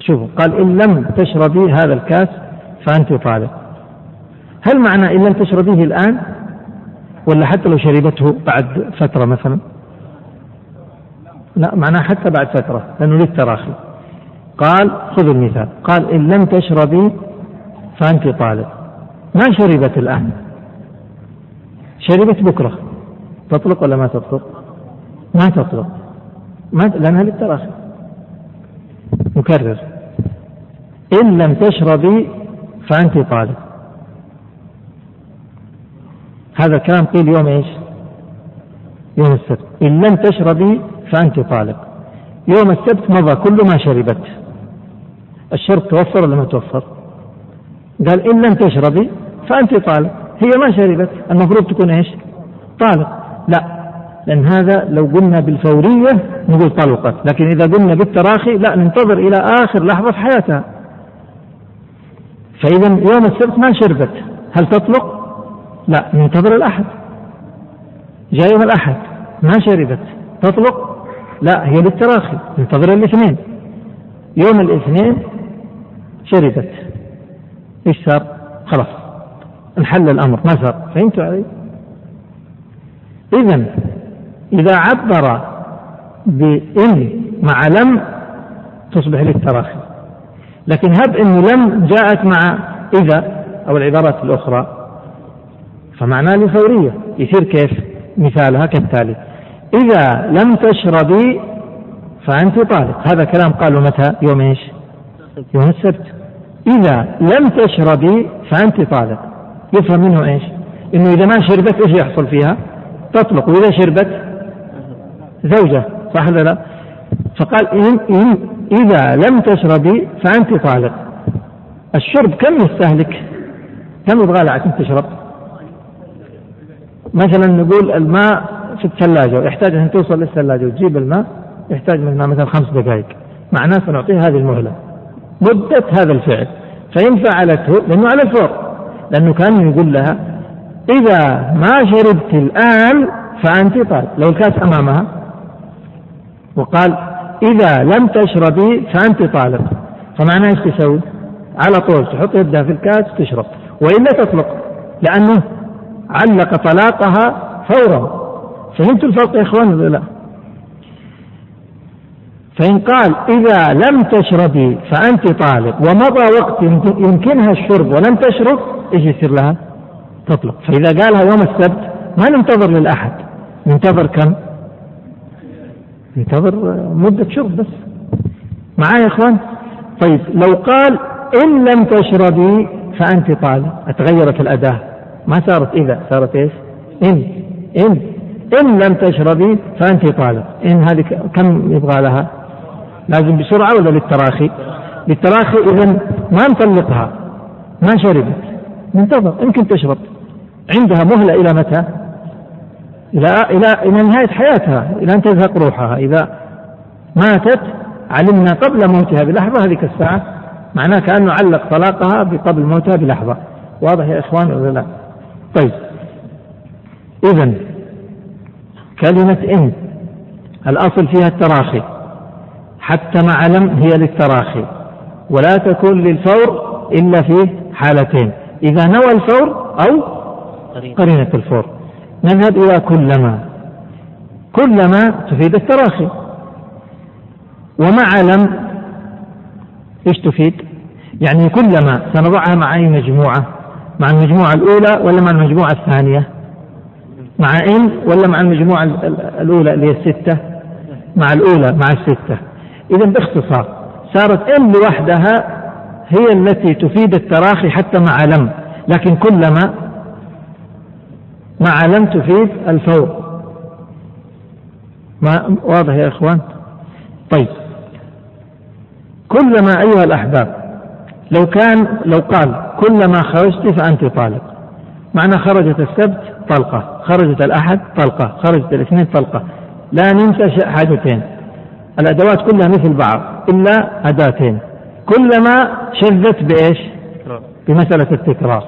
شوفوا قال إن لم تشربي هذا الكاس فأنت طالب هل معنى إن لم تشربيه الآن؟ ولا حتى لو شربته بعد فترة مثلا؟ لا معناه حتى بعد فترة لأنه للتراخي. قال خذوا المثال. قال إن لم تشربي فأنت طالب ما شربت الآن؟ شربت بكرة. تطلق ولا ما تطلق؟ ما تطلق. ما لأنها للتراخي. مكرر. إن لم تشربي فأنت طالب. هذا الكلام قيل يوم إيش؟ يوم السبت. إن لم تشربي فأنت طالب. يوم السبت مضى كل ما شربت. الشرب توفر ولا ما توفر؟ قال إن لم تشربي فأنت طالب. هي ما شربت المفروض تكون إيش؟ طالب. لا لأن هذا لو قلنا بالفورية نقول طلقت. لكن إذا قلنا بالتراخي لا ننتظر إلى آخر لحظة في حياتها فإذا يوم السبت ما شربت هل تطلق؟ لا ننتظر الأحد جاء يوم الأحد ما شربت تطلق؟ لا هي للتراخي ننتظر الاثنين يوم الاثنين شربت إيش صار؟ خلاص انحل الأمر ما صار فهمتوا علي؟ إذا إذا عبر بإن مع لم تصبح للتراخي لكن هب أنه لم جاءت مع إذا أو العبارات الأخرى. فمعناه لفورية يصير كيف؟ مثالها كالتالي. إذا لم تشربي فأنت طالق. هذا كلام قالوا متى؟ يوم إيش؟ يوم السبت. إذا لم تشربي فأنت طالق. يفهم منه إيش؟ إنه إذا ما شربت إيش يحصل فيها؟ تطلق. وإذا شربت زوجة صح ولا لا؟ فقال إن, إن إذا لم تشربي فأنت طالق. الشرب كم يستهلك؟ كم يبغى لها عشان تشرب؟ مثلا نقول الماء في الثلاجة ويحتاج أن توصل للثلاجة وتجيب الماء يحتاج منها مثلا خمس دقائق. معناه سنعطيه هذه المهلة. مدة هذا الفعل. فإن فعلته لأنه على الفور. لأنه كان يقول لها إذا ما شربت الآن فأنت طالب لو الكاس أمامها. وقال إذا لم تشربي فأنت طالب فمعناه إيش تسوي؟ على طول تحط يدها في الكاس تشرب وإلا تطلق لأنه علق طلاقها فورا فهمتوا الفرق يا إخوان ولا لا؟ فإن قال إذا لم تشربي فأنت طالب ومضى وقت يمكنها الشرب ولم تشرب إيش يصير لها؟ تطلق فإذا قالها يوم السبت ما ننتظر للأحد ننتظر كم؟ ينتظر مدة شرب بس. معايا يا إخوان؟ طيب لو قال إن لم تشربي فأنت طالب أتغيرت الأداة؟ ما صارت إذا صارت إيش؟ إن إن إن لم تشربي فأنت طالب إن هذه كم يبغى لها؟ لازم بسرعة ولا للتراخي؟ للتراخي إذا ما نطلقها ما شربت ننتظر يمكن تشرب. عندها مهلة إلى متى؟ إلى إلى إلى نهاية حياتها إلى أن تزهق روحها. إذا ماتت علمنا قبل موتها بلحظة هذيك الساعة معناه كأنه علق طلاقها قبل موتها بلحظة. واضح يا إخوان ولا لا؟ طيب. إذا كلمة إن. الأصل فيها التراخي. حتى مع لم هي للتراخي. ولا تكون للفور إلا في حالتين. إذا نوى الفور أو قرينة الفور. نذهب إلى كلما. كلما تفيد التراخي. ومع لم إيش تفيد؟ يعني كلما سنضعها مع أي مجموعة. مع المجموعة الأولى ولا مع المجموعة الثانية؟ مع إن ولا مع المجموعة الأولى اللي هي الستة؟ مع الأولى مع الستة. إذا باختصار صارت إن لوحدها هي التي تفيد التراخي حتى مع لم. لكن كلما مع لم تفيد الفور. ما واضح يا إخوان؟ طيب. كلما أيها الأحباب لو كان لو قال كلما خرجت فأنت طالق. معنى خرجت السبت طلقة خرجت الأحد طلقة خرجت الاثنين طلقة. لا ننسى حاجتين. الأدوات كلها مثل بعض إلا أداتين. كلما شذت بإيش؟ بمسألة التكرار.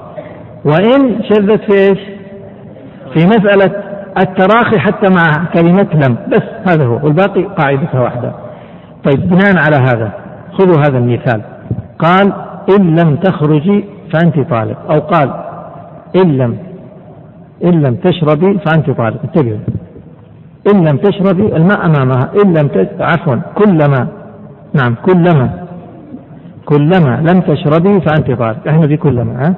وإن شذت في إيش؟ في مسألة التراخي حتى مع كلمة لم. بس هذا هو والباقي قاعدتها واحدة. طيب بناء على هذا خذوا هذا المثال. قال إن لم تخرجي فأنت طالق. أو قال إن لم إن لم تشربي فأنت طالق. انتبهوا إن لم تشربي الماء أمامها. إن لم عفوا كلما. نعم كلما. كلما لم تشربي فأنت طالق. إحنا في كلما ها؟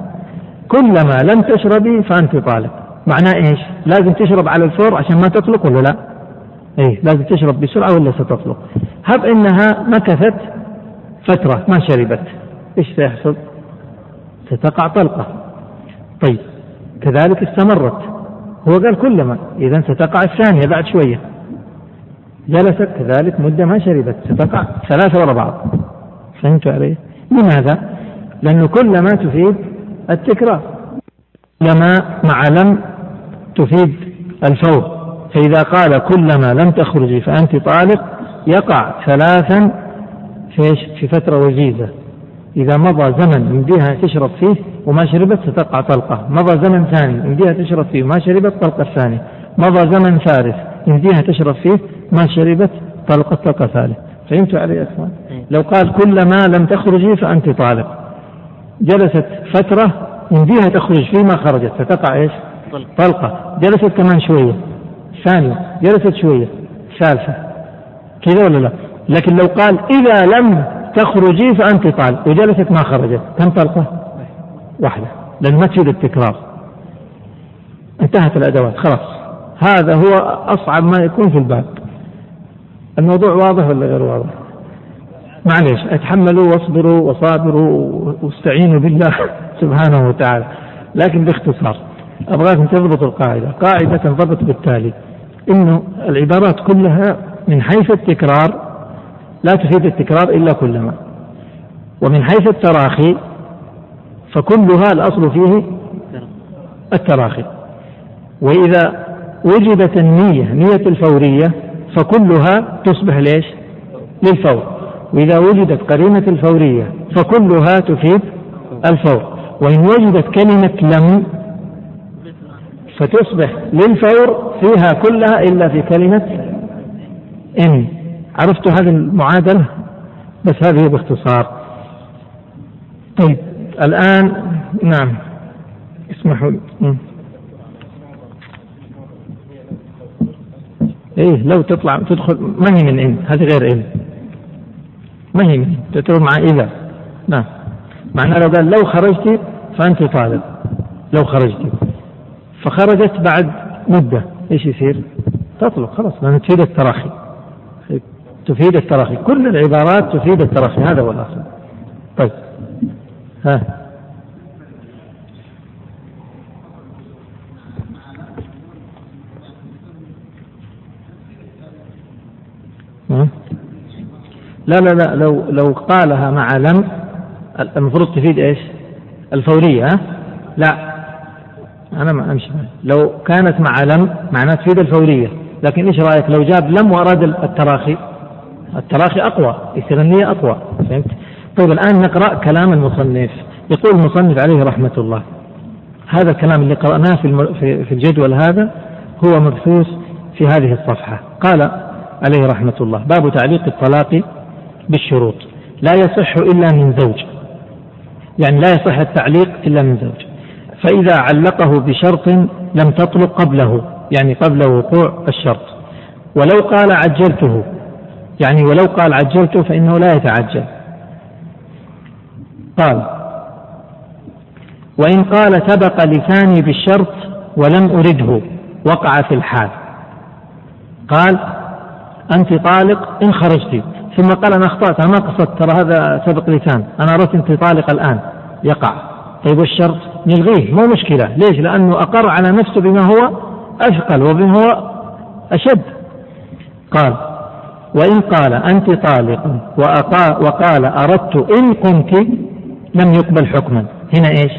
كلما لم تشربي فأنت طالق. معناه إيش؟ لازم تشرب على الفور عشان ما تطلق ولا لا؟ إيه لازم تشرب بسرعة ولا ستطلق؟ هب إنها مكثت فترة ما شربت إيش سيحصل؟ ستقع طلقة طيب كذلك استمرت هو قال كلما إذا ستقع الثانية بعد شوية جلست كذلك مدة ما شربت ستقع ثلاثة ورا بعض فهمت علي؟ لماذا؟ لأنه كلما تفيد التكرار كلما مع لم تفيد الفور. فإذا قال كلما لم تخرجي فأنت طالق يقع ثلاثا في في فترة وجيزة. إذا مضى زمن يمديها تشرب فيه وما شربت ستقع طلقة. مضى زمن ثاني يمديها تشرب فيه وما شربت طلقة الثانية مضى زمن ثالث يمديها تشرب فيه ما شربت طلقة طلقة ثالث فهمتوا علي يا أخوان؟ لو قال كلما لم تخرجي فأنت طالق. جلست فترة يمديها تخرج فيه ما خرجت ستقع إيش؟ طلقة. جلست كمان شوية. ثانية. جلست شوية. ثالثة. كذا ولا لا؟ لكن لو قال إذا لم تخرجي فأنت طالق. وجلست ما خرجت. كم طلقة؟ واحدة. لأن ما تفيد التكرار. انتهت الأدوات. خلاص. هذا هو أصعب ما يكون في الباب. الموضوع واضح ولا غير واضح؟ معليش. اتحملوا واصبروا وصابروا واستعينوا بالله سبحانه وتعالى. لكن باختصار. أبغاكم تضبطوا القاعدة. قاعدة تنضبط بالتالي. إنه العبارات كلها من حيث التكرار لا تفيد التكرار إلا كلما. ومن حيث التراخي فكلها الأصل فيه التراخي. وإذا وجدت النية نية الفورية فكلها تصبح ليش؟ للفور. وإذا وجدت قرينة الفورية فكلها تفيد الفور. وإن وجدت كلمة لم فتصبح للفور فيها كلها إلا في كلمة إن. عرفتوا هذه المعادلة؟ بس هذه باختصار. طيب الآن نعم. اسمحوا لي. إيه لو تطلع تدخل ما هي من إن؟ هذه غير إن. ما هي تعتبر مع إذا. نعم. معناه لو قال لو خرجت فأنت طالب. لو خرجت. فخرجت بعد مدة. إيش يصير؟ تطلق خلاص لأن تفيد التراخي. تفيد التراخي. كل العبارات تفيد التراخي. هذا هو الأصل. طيب. ها. ها. لا لا لا. لو لو قالها مع لم المفروض تفيد إيش؟ الفورية ها؟ لا. أنا ما أمشي. لو كانت مع لم معناها تفيد الفورية. لكن إيش رأيك؟ لو جاب لم وأراد التراخي التراخي أقوى يصير النية أقوى. فهمت؟ طيب الآن نقرأ كلام المصنف. يقول المصنف عليه رحمة الله. هذا الكلام اللي قرأناه في في الجدول هذا هو مبثوث في هذه الصفحة. قال عليه رحمة الله باب تعليق الطلاق بالشروط. لا يصح إلا من زوج. يعني لا يصح التعليق إلا من زوج. فإذا علقه بشرط لم تطلق قبله يعني قبل وقوع الشرط. ولو قال عجلته يعني ولو قال عجلته فإنه لا يتعجل. قال وإن قال سبق لساني بالشرط ولم أرده وقع في الحال. قال أنت طالق إن خرجت. ثم قال أنا أخطأت أنا ما قصدت ترى هذا سبق لسان. أنا أردت أنت طالق الآن. يقع. طيب والشرط؟ نلغيه مو مشكلة. ليش؟ لأنه أقر على نفسه بما هو أثقل وبما هو أشد. قال وإن قال أنت طالق وقال أردت إن قمت لم يقبل حكما. هنا إيش؟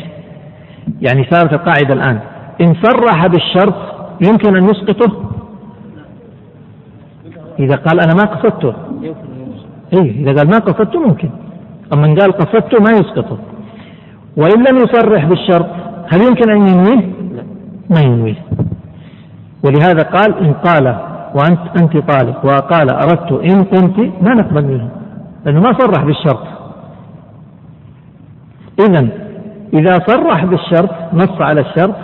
يعني صارت القاعدة الآن. إن صرح بالشرط يمكن أن يسقطه؟ إذا قال أنا ما قصدته. إيه إذا قال ما قصدته ممكن. أما إن قال قصدته ما يسقطه. وإن لم يصرح بالشرط هل يمكن أن ينويه؟ ما ينويه. ولهذا قال إن قال وأنت أنت طالق وقال أردت إن قمت ما نقبل منه لأنه ما صرح بالشرط. إذا إذا صرح بالشرط نص على الشرط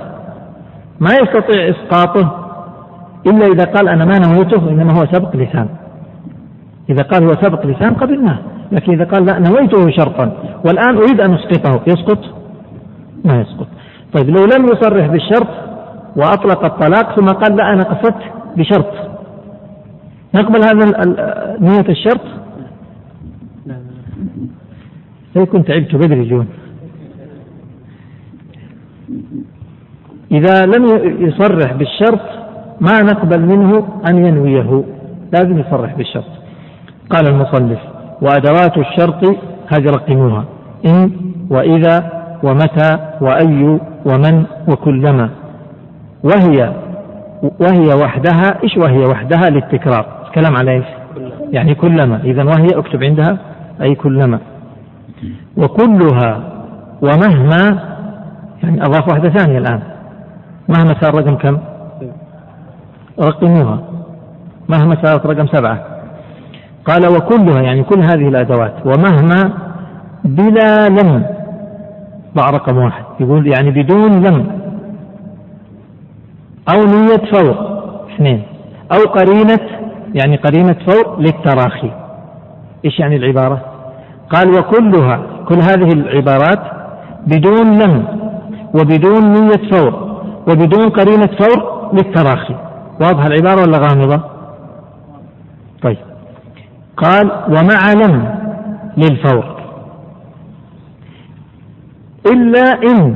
ما يستطيع إسقاطه إلا إذا قال أنا ما نويته إنما هو سبق لسان. إذا قال هو سبق لسان قبلناه. لكن إذا قال لا نويته شرطا. والآن أريد أن أسقطه. يسقط؟ ما يسقط. طيب لو لم يصرح بالشرط وأطلق الطلاق ثم قال لا أنا قصدت بشرط. نقبل هذا نية الشرط؟ لا كنت تعبت بدري اليوم. إذا لم يصرح بالشرط ما نقبل منه أن ينويه؟ لازم يصرح بالشرط. قال المصنف وأدوات الشرط هذه رقموها إن وإذا ومتى وأي ومن وكلما. وهي وهي وحدها إيش وهي وحدها؟ للتكرار كلام على إيش؟ يعني كلما. إذا وهي اكتب عندها أي كلما. وكلها ومهما يعني أضاف واحدة ثانية الآن. مهما صار رقم كم؟ رقموها مهما صارت رقم سبعة. قال وكلها يعني كل هذه الأدوات ومهما بلا لم ضع رقم واحد. يقول يعني بدون لم أو نية فور اثنين. أو قرينة يعني قرينة فور للتراخي. إيش يعني العبارة؟ قال وكلها كل هذه العبارات بدون لم وبدون نية فور وبدون قرينة فور للتراخي. واضحة العبارة ولا غامضة؟ طيب. قال ومع لم للفور. إلا إن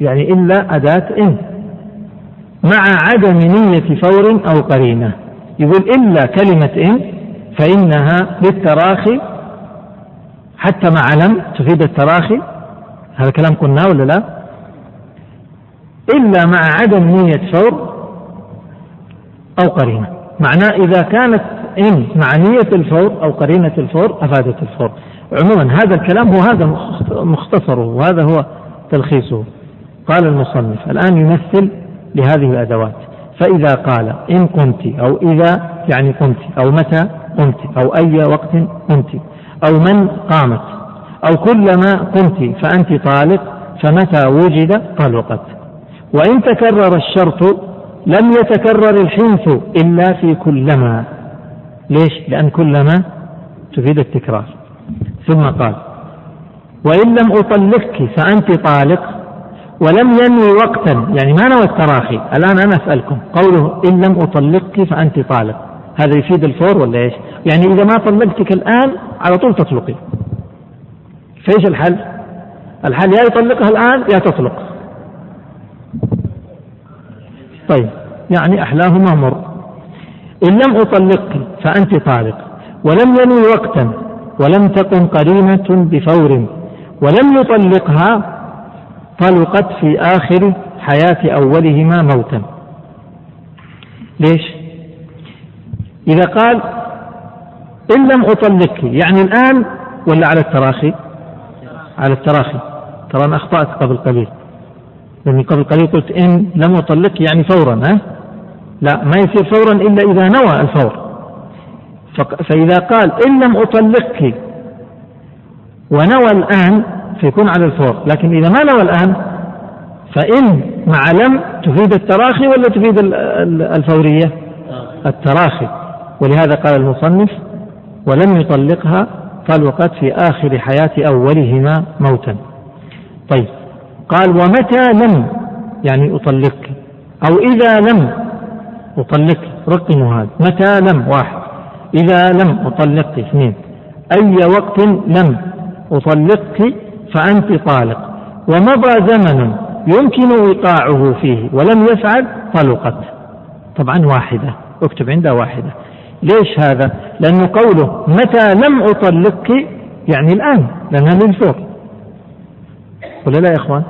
يعني إلا أداة إن. مع عدم نية فور أو قرينة. يقول إلا كلمة إن فإنها للتراخي. حتى مع لم تفيد التراخي. هذا كلام قلناه ولا لا؟ إلا مع عدم نية فور أو قرينة. معناه إذا كانت إن مع نية الفور أو قرينة الفور أفادت الفور. عموما هذا الكلام هو هذا مختصره وهذا هو تلخيصه. قال المصنف الآن يمثل لهذه الأدوات. فإذا قال إن قمت أو إذا يعني قمت أو متى قمت أو أي وقت قمت أو من قامت أو كلما قمت فأنت طالق فمتى وجد؟ طلقت وإن تكرر الشرط لم يتكرر الحنث إلا في كلما. ليش؟ لأن كلما تفيد التكرار. ثم قال وإن لم أطلقك فأنت طالق ولم ينوي وقتا. يعني ما نوى التراخي؟ الآن أنا أسألكم قوله إن لم أطلقك فأنت طالق هذا يفيد الفور ولا إيش؟ يعني إذا ما طلقتك الآن على طول تطلقي. فإيش الحل؟ الحل يا يطلقها الآن يا تطلق. طيب يعني أحلاهما مر. إن لم أطلقك فأنت طالق. ولم ينوي وقتا ولم تكن قرينة بفور ولم يطلقها طلقت في آخر حياة أولهما موتا. ليش؟ إذا قال إن لم أطلقك يعني الآن ولا على التراخي؟ على التراخي. ترى أنا أخطأت قبل قليل. لأني قبل قليل قلت إن لم أطلقك يعني فورا ها؟ لا ما يصير فورا إلا إذا نوى الفور. فإذا قال إن لم أطلقك ونوى الآن فيكون على الفور لكن إذا ما نوى الآن فإن مع لم تفيد التراخي ولا تفيد الفورية؟ التراخي. ولهذا قال المصنف ولم يطلقها طلقت في آخر حياة أولهما موتا. طيب قال ومتى لم يعني أطلقك؟ أو إذا لم أطلقك رقموا هذا. متى لم؟ واحد. إذا لم أطلقك اثنين. أي وقت لم أطلقك فأنت طالق. ومضى زمن يمكن إيقاعه فيه ولم يفعل طلقت. طبعا واحدة. اكتب عندها واحدة. ليش هذا؟ لأنه قوله متى لم أطلقك يعني الآن لأنها للفور. ولا لا يا إخوان؟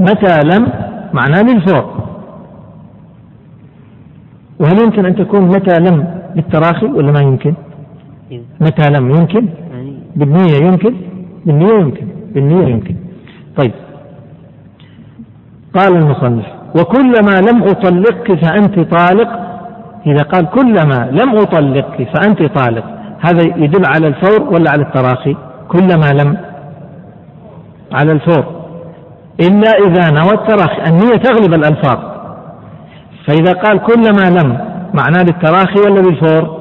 متى لم؟ معناه للفور. وهل يمكن أن تكون متى لم بالتراخي ولا ما يمكن؟ متى لم يمكن؟ بالنية يمكن؟ بالنية يمكن. بالنية يمكن. طيب. قال المصنف وكلما لم أطلقك فأنت طالق. إذا قال كلما لم أطلقك فأنت طالق. هذا يدل على الفور ولا على التراخي؟ كلما لم. على الفور. إلا إذا نوى التراخي. النية تغلب الألفاظ. فإذا قال كلما لم معناه للتراخي ولا للفور؟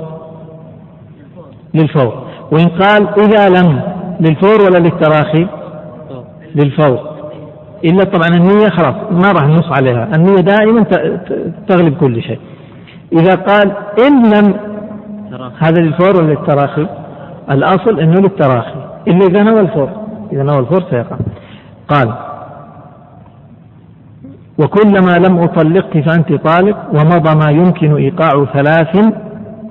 للفور. وإن قال إذا لم للفور ولا للتراخي؟ للفور. إلا طبعا النية خلاص ما راح نص عليها. النية دائما تغلب كل شيء. إذا قال إن لم هذا للفور ولا للتراخي؟ الأصل أنه للتراخي. إلا إذا نوى الفور. إذا نوى الفور سيقع. قال وكلما لم أطلقك فأنت طالق ومضى ما يمكن إيقاع ثلاث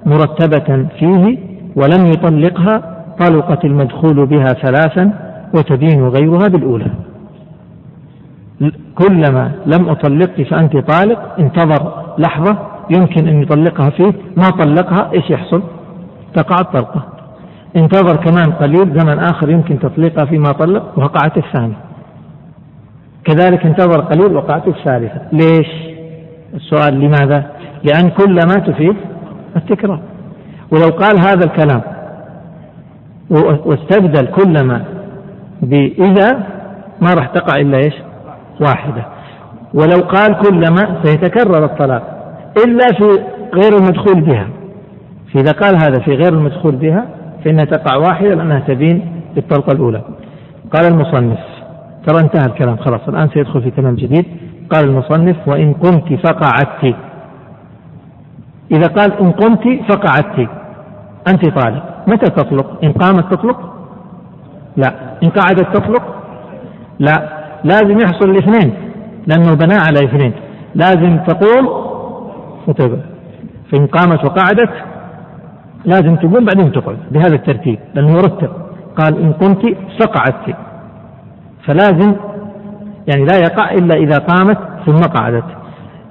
مرتبة فيه ولم يطلقها طلقت المدخول بها ثلاثا وتبين غيرها بالأولى. كلما لم أطلقك فأنت طالق انتظر لحظة يمكن أن يطلقها فيه ما طلقها إيش يحصل؟ تقع الطلقة. انتظر كمان قليل زمن آخر يمكن تطليقها فيما طلق وقعت الثانية. كذلك انتظر قليل وقعت الثالثة ليش؟ السؤال لماذا؟ لأن كل ما تفيد التكرار. ولو قال هذا الكلام واستبدل كلما بإذا ما راح تقع إلا إيش؟ واحدة. ولو قال كلما سيتكرر الطلاق. إلا في غير المدخول بها. فإذا قال هذا في غير المدخول بها فإنها تقع واحدة لأنها تبين بالطلقة الأولى. قال المصنف ترى انتهى الكلام. خلاص الآن سيدخل في كلام جديد. قال المصنف وإن قمت فقعدت. إذا قال إن قمت فقعدت. أنت طالق. متى تطلق؟ إن قامت تطلق؟ لا. إن قعدت تطلق؟ لا. لازم يحصل الاثنين لأنه بناء على اثنين لازم تقوم وتقعد فإن قامت وقعدت لازم تقوم بعدين تقعد بهذا الترتيب لأنه مرتب قال إن قمت فقعدت. فلازم يعني لا يقع إلا إذا قامت ثم قعدت.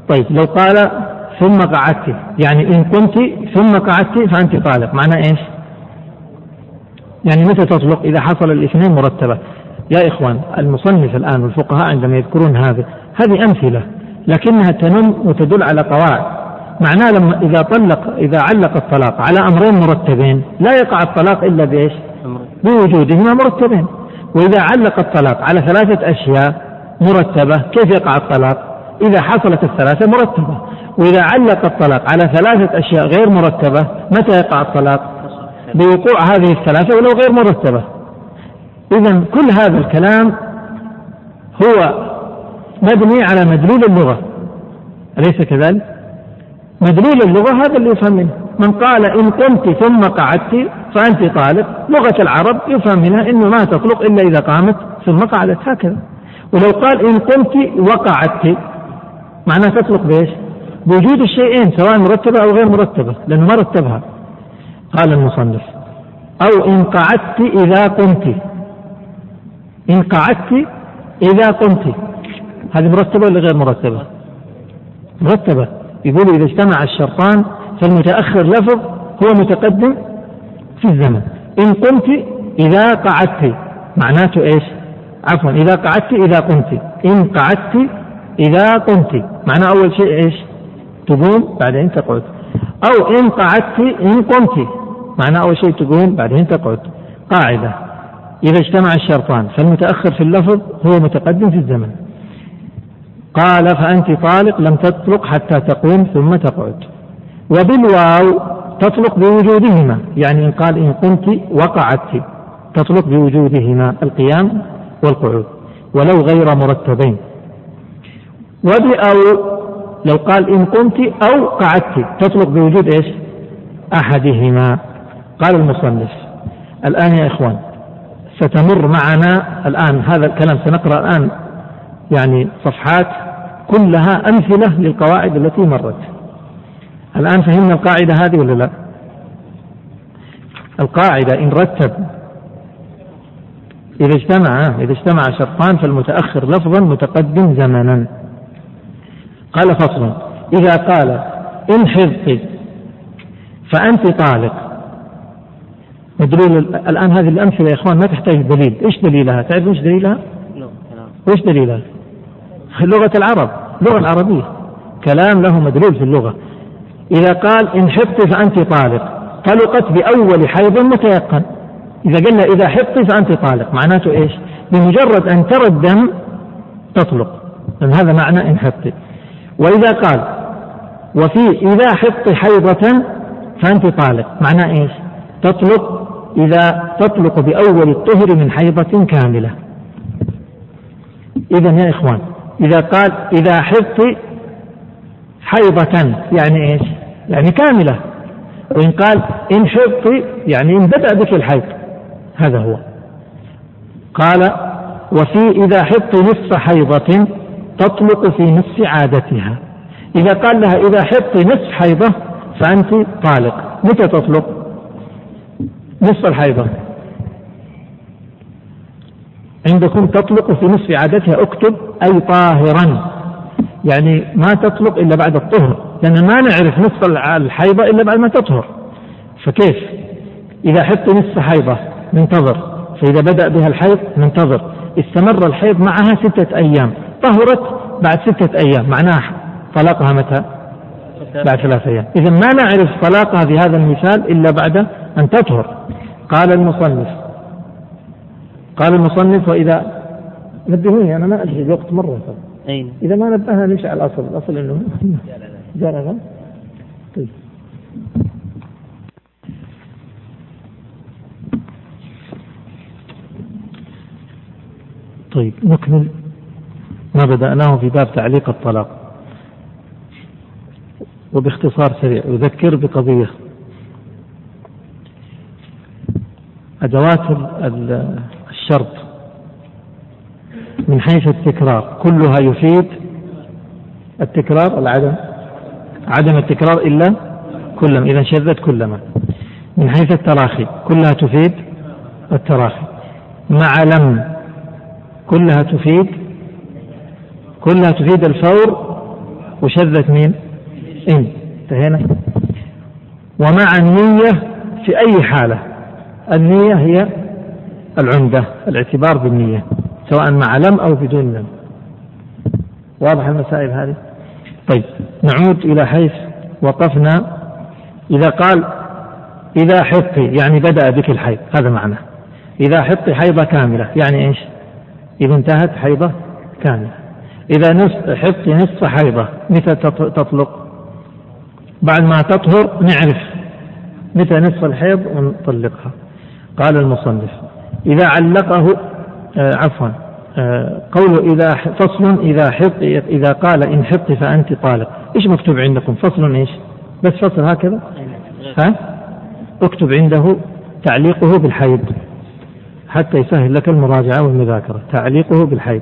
طيب لو قال ثم قعدت يعني إن قمت ثم قعدت فأنت طالق. معنى إيش؟ يعني متى تطلق؟ إذا حصل الاثنين مرتبة. يا إخوان المصنف الآن والفقهاء عندما يذكرون هذا هذه أمثلة لكنها تنم وتدل على قواعد. معناه لما إذا طلق إذا علق الطلاق على أمرين مرتبين لا يقع الطلاق إلا بإيش؟ بوجودهما مرتبين. وإذا علق الطلاق على ثلاثة أشياء مرتبة كيف يقع الطلاق؟ إذا حصلت الثلاثة مرتبة. وإذا علق الطلاق على ثلاثة أشياء غير مرتبة متى يقع الطلاق؟ بوقوع هذه الثلاثة ولو غير مرتبة. إذا كل هذا الكلام هو مبني على مدلول اللغة. أليس كذلك؟ مدلول اللغة هذا اللي يفهم منه. من قال إن قمت ثم قعدت فأنت طالب لغة العرب يفهم منها أنه ما تطلق إلا إذا قامت ثم قعدت هكذا. ولو قال إن قمت وقعدت معناه تطلق بإيش؟ بوجود الشيئين سواء مرتبة أو غير مرتبة لأنه ما رتبها. قال المصنف أو إن قعدت إذا قمت. إن قعدت إذا قمت. هذه مرتبة ولا غير مرتبة؟ مرتبة. يقول إذا اجتمع الشرطان فالمتأخر لفظ هو متقدم. في الزمن. إن قمت إذا قعدت. معناته إيش؟ عفوا إذا قعدت إذا قمت. إن قعدت إذا قمت. معناه أول شيء إيش؟ تقوم بعدين تقعد. أو إن قعدت إن قمت. معناه أول شيء تقوم بعدين تقعد. قاعدة. إذا اجتمع الشرطان فالمتأخر في اللفظ هو متقدم في الزمن. قال فأنت طالق لم تطلق حتى تقوم ثم تقعد. وبالواو تطلق بوجودهما يعني إن قال إن قمت وقعدت تطلق بوجودهما القيام والقعود ولو غير مرتبين. وبأو لو قال إن قمت أو قعدت تطلق بوجود إيش؟ أحدهما. قال المصنف. الآن يا إخوان ستمر معنا الآن هذا الكلام سنقرأ الآن يعني صفحات كلها أمثلة للقواعد التي مرت. الآن فهمنا القاعدة هذه ولا لا؟ القاعدة إن رتب إذا اجتمع إذا اجتمع شرطان فالمتأخر لفظا متقدم زمنا. قال فصل. إذا قال إن حفظت فأنت طالق. مدلول الآن هذه الأمثلة يا إخوان ما تحتاج دليل. إيش دليلها؟ تعرف إيش دليلها؟ إيش دليلها؟ لغة العرب. اللغة العربية. كلام له مدلول في اللغة. إذا قال إن حفظت فأنت طالق. طلقت بأول حيض متيقن. إذا قلنا إذا حفظت فأنت طالق معناته إيش؟ بمجرد أن ترى الدم تطلق. لأن هذا معنى إن حفظت وإذا قال وفي إذا حفظت حيضة فأنت طالق معناه إيش؟ تطلق إذا تطلق بأول الطهر من حيضة كاملة. إذا يا إخوان إذا قال إذا حفظت حيضة يعني إيش؟ يعني كاملة. وإن قال إن حفظت يعني إن بدأ بك الحيض. هذا هو. قال وفي إذا حفظت نصف حيضة تطلق في نصف عادتها. إذا قال لها إذا حفظت نصف حيضة فأنت طالق. متى تطلق؟ نصف الحيضة. عندكم تطلق في نصف عادتها اكتب أي طاهرا. يعني ما تطلق إلا بعد الطهر لأن ما نعرف نصف الحيضة إلا بعد ما تطهر. فكيف؟ إذا حفظت نصف حيضة ننتظر فإذا بدأ بها الحيض ننتظر استمر الحيض معها ستة أيام. طهرت بعد ستة أيام. معناه طلاقها متى؟ بعد ثلاثة أيام. إذا ما نعرف طلاقها في هذا المثال إلا بعد أن تطهر. قال المصنف. قال المصنف وإذا نبهوني أنا ما أدري الوقت مرة أين؟ إذا ما نبهنا نمشي على الأصل. الأصل أنه جرى طيب. طيب نكمل ما بدأناه في باب تعليق الطلاق. وباختصار سريع أذكر بقضية. أدوات الشرط من حيث التكرار. كلها يفيد التكرار العدم عدم؟ التكرار إلا كلما إذا شذت كلما. من حيث التراخي كلها تفيد التراخي. مع لم كلها تفيد كلها تفيد الفور وشذت مين إن. انتهينا؟ ومع النية في أي حالة؟ النية هي العمدة الاعتبار بالنية. سواء مع لم أو بدون لم. واضح المسائل هذه؟ طيب نعود إلى حيث وقفنا. إذا قال إذا حطي يعني بدأ بك الحيض هذا معنى إذا حطي حيضة كاملة يعني إيش؟ إذا انتهت حيضة كاملة. إذا نصف حطي نصف حيضة متى تطلق؟ بعد ما تطهر نعرف متى نصف الحيض ونطلقها. قال المصنف إذا علقه عفوا آه قوله إذا فصل إذا حط إذا قال إن حط فأنت طالق. إيش مكتوب عندكم؟ فصل إيش؟ بس فصل هكذا؟ ها؟ اكتب عنده تعليقه بالحيض حتى يسهل لك المراجعة والمذاكرة. تعليقه بالحيض.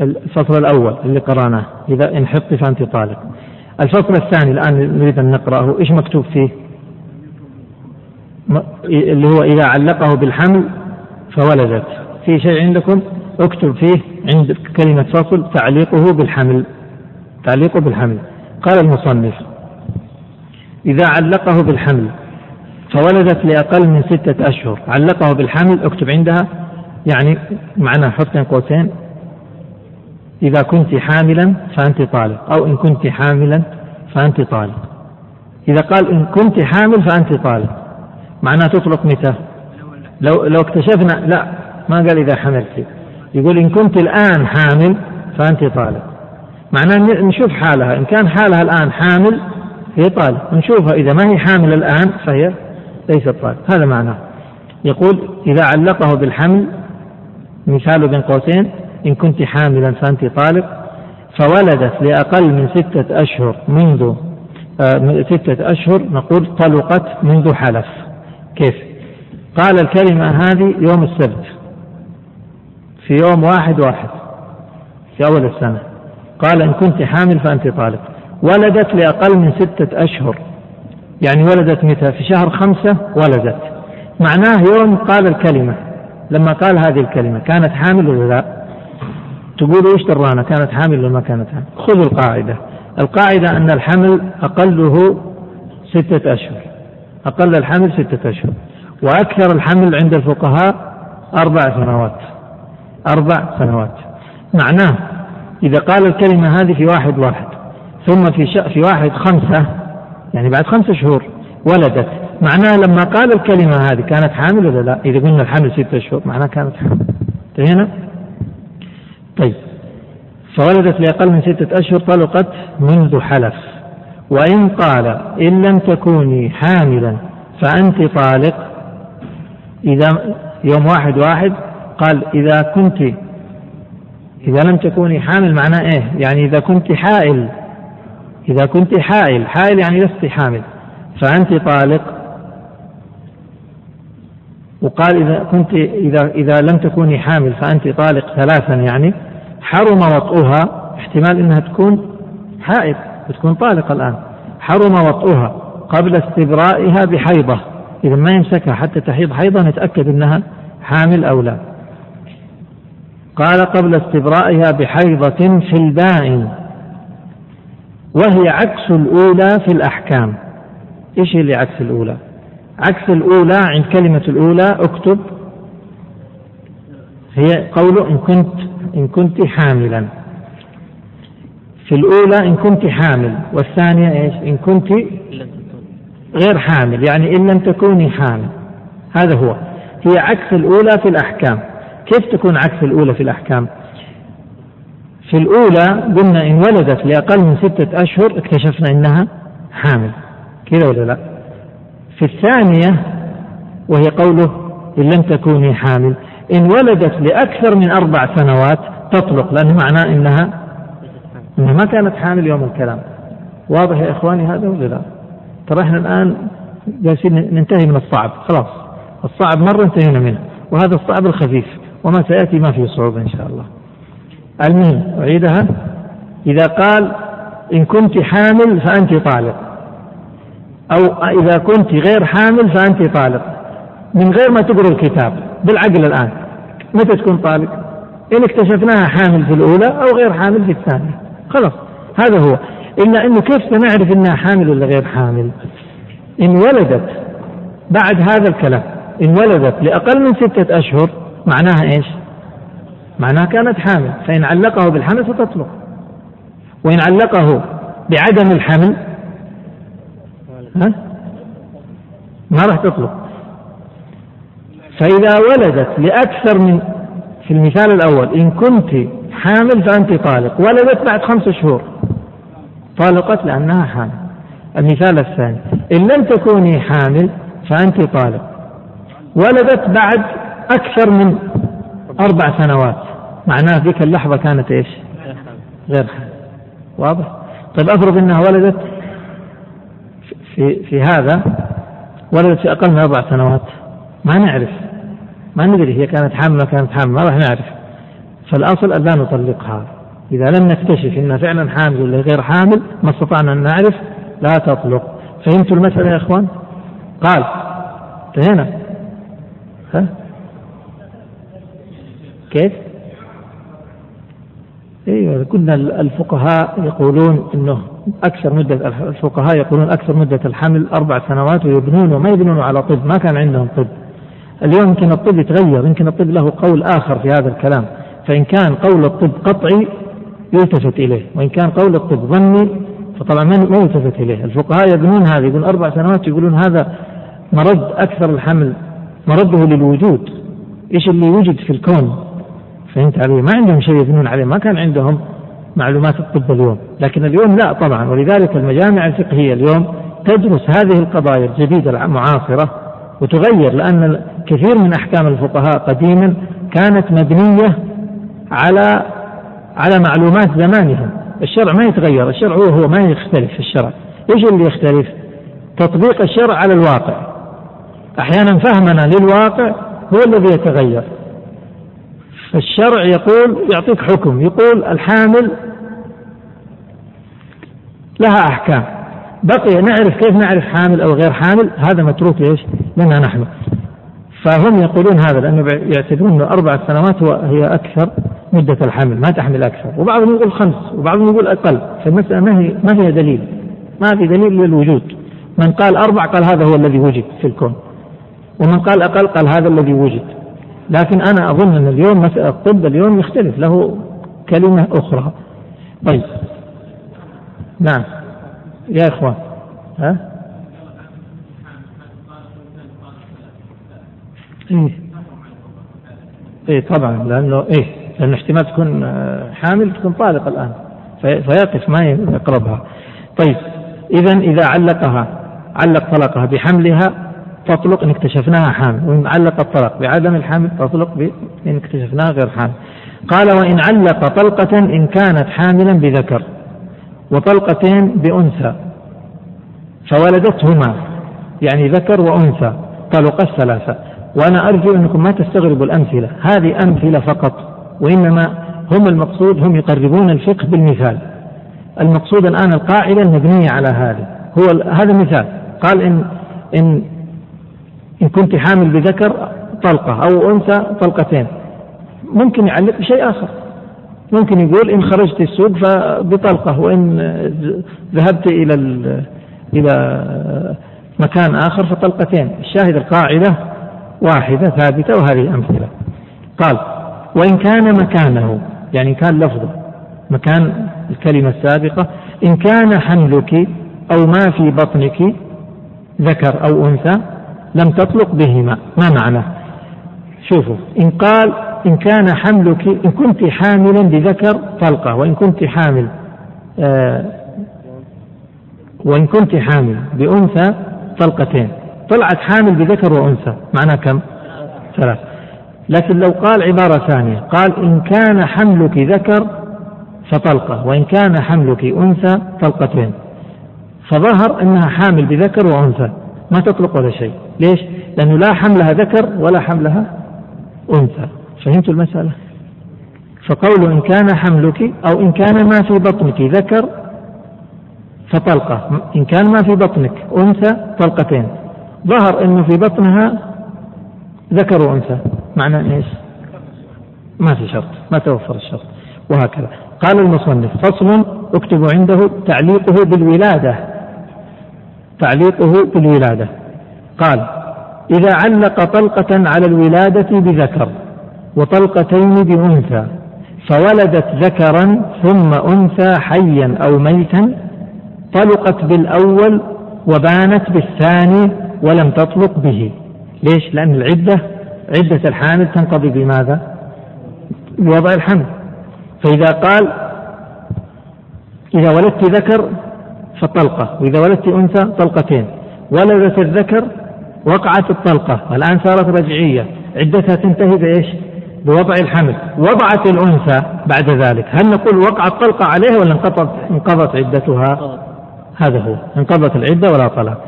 الفصل الأول اللي قرأناه إذا إن حط فأنت طالق. الفصل الثاني الآن نريد أن نقرأه. إيش مكتوب فيه؟ اللي هو إذا علقه بالحمل فولدت. في شيء عندكم؟ اكتب فيه عند كلمة فصل تعليقه بالحمل. تعليقه بالحمل. قال المصنف إذا علقه بالحمل فولدت لأقل من ستة أشهر. علقه بالحمل اكتب عندها. يعني معناه حط قوسين. إذا كنت حاملا فأنت طالق. أو إن كنت حاملا فأنت طالق. إذا قال إن كنت حامل فأنت طالق. معناه تطلق متى؟ لو لو اكتشفنا لا ما قال إذا حملت. يقول إن كنت الآن حامل فأنت طالق. معناه نشوف حالها. إن كان حالها الآن حامل هي طالق. نشوفها إذا ما هي حامل الآن فهي ليست طالق. هذا معناه. يقول إذا علقه بالحمل مثال بين قوسين إن كنت حاملا فأنت طالق. فولدت لأقل من ستة أشهر منذ آه ستة أشهر نقول طلقت منذ حلف. كيف؟ قال الكلمة هذه يوم السبت. في يوم واحد واحد في أول السنة. قال إن كنت حامل فأنت طالق. ولدت لأقل من ستة أشهر. يعني ولدت متى؟ في شهر خمسة ولدت. معناه يوم قال الكلمة. لما قال هذه الكلمة كانت حامل ولا لا؟ تقولوا إيش درانا كانت حامل ولا ما كانت حامل؟ خذوا القاعدة. القاعدة أن الحمل أقله ستة أشهر. أقل الحمل ستة أشهر. وأكثر الحمل عند الفقهاء أربع سنوات. أربع سنوات معناه إذا قال الكلمة هذه في واحد واحد ثم في في واحد خمسة يعني بعد خمسة شهور ولدت معناه لما قال الكلمة هذه كانت حامل ولا لا؟ إذا قلنا الحمل ستة شهور معناه كانت حامل. انتهينا؟ طيب فولدت لأقل من ستة أشهر طلقت منذ حلف وإن قال إن لم تكوني حاملا فأنت طالق إذا يوم واحد واحد قال إذا كنت إذا لم تكوني حامل معناه إيه؟ يعني إذا كنت حائل. إذا كنت حائل حائل يعني لست حامل. فأنت طالق. وقال إذا كنت إذا إذا لم تكوني حامل فأنت طالق ثلاثا يعني. حرم وطئها احتمال إنها تكون حائض وتكون طالقة الآن. حرم وطئها قبل استبرائها بحيضة. إذا ما يمسكها حتى تحيض حيضه نتأكد إنها حامل أو لا. قال قبل استبرائها بحيضة في البائن وهي عكس الأولى في الأحكام. إيش اللي عكس الأولى؟ عكس الأولى عند كلمة الأولى اكتب. هي قوله إن كنت إن كنت حاملا. في الأولى إن كنت حامل والثانية إيش؟ إن كنت غير حامل يعني إن لم تكوني حامل. هذا هو. هي عكس الأولى في الأحكام. كيف تكون عكس الأولى في الأحكام؟ في الأولى قلنا إن ولدت لأقل من ستة أشهر اكتشفنا إنها حامل. كذا ولا لا؟ في الثانية وهي قوله إن لم تكوني حامل. إن ولدت لأكثر من أربع سنوات تطلق لأنه معناه إنها إنها ما كانت حامل يوم الكلام. واضح يا إخواني هذا ولا لا؟ ترى إحنا الآن جالسين ننتهي من الصعب. خلاص الصعب مرة انتهينا منه وهذا الصعب الخفيف. وما سيأتي ما فيه صعوبة إن شاء الله. المهم أعيدها. إذا قال إن كنت حامل فأنت طالق. أو إذا كنت غير حامل فأنت طالق. من غير ما تقرأ الكتاب بالعقل الآن. متى تكون طالق؟ إن اكتشفناها حامل في الأولى أو غير حامل في الثانية. خلاص هذا هو. إلا أنه كيف سنعرف أنها حامل ولا غير حامل؟ إن ولدت بعد هذا الكلام إن ولدت لأقل من ستة أشهر معناها إيش؟ معناها كانت حامل فإن علقه بالحمل ستطلق. وإن علقه بعدم الحمل ها؟ ما راح تطلق. فإذا ولدت لأكثر من في المثال الأول إن كنت حامل فأنت طالق ولدت بعد خمسة شهور طالقت لأنها حامل. المثال الثاني إن لم تكوني حامل فأنت طالق. ولدت بعد أكثر من أربع سنوات. معناه ذيك اللحظة كانت إيش؟ غير حامل واضح؟ طيب أفرض أنها ولدت في, في هذا ولدت في أقل من أربع سنوات. ما نعرف. ما ندري هي كانت حامل ما كانت حامل ما راح نعرف. فالأصل أن لا نطلقها. إذا لم نكتشف أنها فعلا حامل ولا غير حامل ما استطعنا أن نعرف لا تطلق. فهمتوا المسألة يا إخوان؟ قال انتهينا. ها؟ كيف؟ أيوه كنا الفقهاء يقولون إنه أكثر مدة الفقهاء يقولون أكثر مدة الحمل أربع سنوات ويبنون وما يبنون على طب ما كان عندهم طب. اليوم يمكن الطب يتغير يمكن الطب له قول آخر في هذا الكلام. فإن كان قول الطب قطعي يلتفت إليه وإن كان قول الطب ظني فطبعا ما يلتفت إليه. الفقهاء يبنون هذا يقولون أربع سنوات يقولون هذا مرد أكثر الحمل مرده للوجود. إيش اللي وجد في الكون؟ فهمت علي؟ ما عندهم شيء يبنون عليه ما كان عندهم معلومات الطب اليوم. لكن اليوم لا طبعا ولذلك المجامع الفقهية اليوم تدرس هذه القضايا الجديدة المعاصرة وتغير لأن كثير من أحكام الفقهاء قديما كانت مبنية على على معلومات زمانهم الشرع ما يتغير الشرع هو هو ما يختلف في الشرع. إيش اللي يختلف؟ تطبيق الشرع على الواقع. أحيانا فهمنا للواقع هو الذي يتغير. فالشرع يقول يعطيك حكم يقول الحامل لها أحكام. بقي نعرف كيف نعرف حامل أو غير حامل؟ هذا متروك ليش؟ لنا نحن. فهم يقولون هذا لأنه يعتبرون إنه أربع سنوات هي أكثر مدة الحمل ما تحمل أكثر. وبعضهم يقول خمس وبعضهم يقول أقل. فالمسألة ما هي ما فيها دليل. ما في دليل للوجود. من قال أربع قال هذا هو الذي وجد في الكون. ومن قال أقل قال هذا الذي وجد. لكن أنا أظن أن اليوم مسألة الطب اليوم يختلف. له كلمة أخرى. طيب. نعم. يا إخوان. ها؟ إيه. إيه طبعا. لأنه إيه لأن احتمال تكون آه، حامل تكون طالق الآن. فيقف ما يقربها. طيب. إذا إذا علقها علق طلقها بحملها تطلق إن اكتشفناها حامل وإن علق الطلق بعدم الحمل تطلق إن اكتشفناها غير حامل. قال وإن علق طلقة إن كانت حاملا بذكر وطلقتين بأنثى فولدتهما يعني ذكر وأنثى طلق الثلاثة. وأنا أرجو أنكم ما تستغربوا الأمثلة هذه أمثلة فقط وإنما هم المقصود هم يقربون الفقه بالمثال. المقصود الآن القاعدة المبنية على هذا هو هذا مثال. قال إن إن إن كنت حامل بذكر طلقة أو أنثى طلقتين. ممكن يعلق بشيء آخر. ممكن يقول إن خرجت السوق فبطلقة وإن ذهبت إلى إلى مكان آخر فطلقتين. الشاهد القاعدة واحدة ثابتة وهذه أمثلة. قال وإن كان مكانه يعني كان لفظه مكان الكلمة السابقة إن كان حملك أو ما في بطنك ذكر أو أنثى لم تطلق بهما. ما معنى؟ شوفوا إن قال إن كان حملك إن كنت حاملا بذكر طلقة وإن كنت حامل آه وإن كنت حامل بأنثى طلقتين طلعت حامل بذكر وأنثى معناه كم؟ ثلاث. لكن لو قال عبارة ثانية قال إن كان حملك ذكر فطلقة وإن كان حملك أنثى طلقتين فظهر أنها حامل بذكر وأنثى. ما تطلق ولا شيء ليش؟ لأنه لا حملها ذكر ولا حملها أنثى. فهمتوا المسألة؟ فقول إن كان حملك أو إن كان ما في بطنك ذكر فطلقة. إن كان ما في بطنك أنثى طلقتين. ظهر أنه في بطنها ذكر وأنثى. معنى إيش؟ ما في شرط. ما توفر الشرط. وهكذا. قال المصنف فصل اكتب عنده تعليقه بالولادة. تعليقه بالولادة قال إذا علق طلقة على الولادة بذكر وطلقتين بأنثى فولدت ذكرا ثم أنثى حيا أو ميتا طلقت بالأول وبانت بالثاني ولم تطلق به ليش؟ لأن العدة عدة الحامل تنقضي بماذا؟ بوضع الحمل فإذا قال إذا ولدت ذكر فطلقة. وإذا ولدت أنثى طلقتين. ولدت الذكر وقعت الطلقة. الآن صارت رجعية. عدتها تنتهي بإيش؟ بوضع الحمل. وضعت الأنثى بعد ذلك. هل نقول وقعت طلقة عليها ولا انقضت انقضت عدتها؟ هذا هو. انقضت العدة ولا طلاق.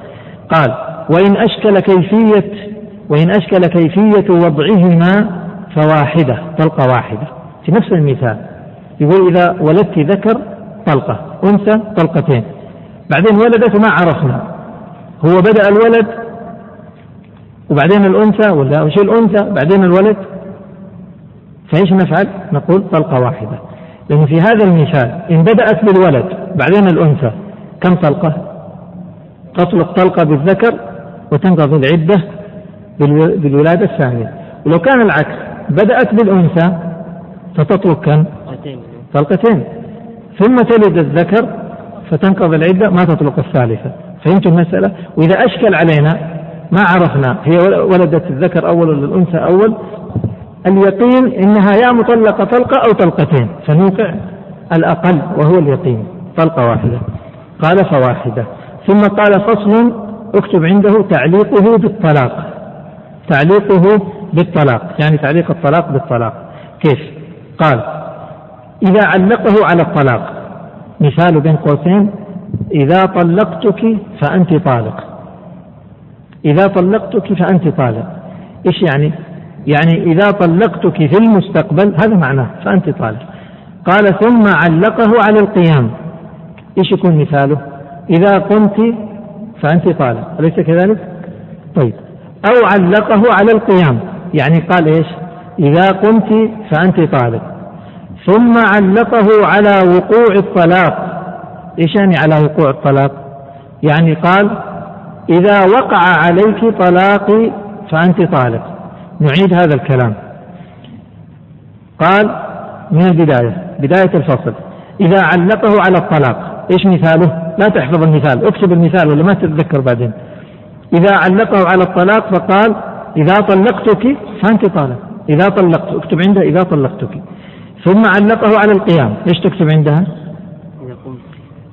قال وإن أشكل كيفية وإن أشكل كيفية وضعهما فواحدة. طلقة واحدة. في نفس المثال. يقول إذا ولدت ذكر طلقة. أنثى طلقتين. بعدين ولدت وما عرفنا هو بدأ الولد وبعدين الأنثى ولا وش الأنثى بعدين الولد فإيش نفعل؟ نقول طلقة واحدة لأن في هذا المثال إن بدأت بالولد بعدين الأنثى كم طلقة؟ تطلق طلقة بالذكر وتنقضي العدة بالولادة الثانية ولو كان العكس بدأت بالأنثى فتطلق كم؟ طلقتين ثم تلد الذكر فتنقضي العدة ما تطلق الثالثة. فهمت المسألة؟ وإذا أشكل علينا ما عرفنا هي ولدت الذكر أول ولا الأنثى أول؟ اليقين إنها يا مطلقة طلقة أو طلقتين. فنوقع الأقل وهو اليقين طلقة واحدة. قال فواحدة. ثم قال فصل اكتب عنده تعليقه بالطلاق. تعليقه بالطلاق. يعني تعليق الطلاق بالطلاق. كيف؟ قال إذا علقه على الطلاق. مثال بين قوسين إذا طلقتك فأنت طالق. إذا طلقتك فأنت طالق. إيش يعني؟ يعني إذا طلقتك في المستقبل هذا معناه فأنت طالق. قال ثم علقه على القيام. إيش يكون مثاله؟ إذا قمت فأنت طالق. أليس كذلك؟ طيب. أو علقه على القيام. يعني قال إيش؟ إذا قمت فأنت طالق. ثم علقه على وقوع الطلاق. إيش يعني على وقوع الطلاق؟ يعني قال إذا وقع عليك طلاقي فأنت طالق. نعيد هذا الكلام. قال من البداية بداية الفصل إذا علقه على الطلاق إيش مثاله؟ لا تحفظ المثال اكتب المثال ولا ما تتذكر بعدين. إذا علقه على الطلاق فقال إذا طلقتك فأنت طالق. إذا طلقت اكتب عنده إذا طلقتك. ثم علقه على القيام. إيش تكتب عندها؟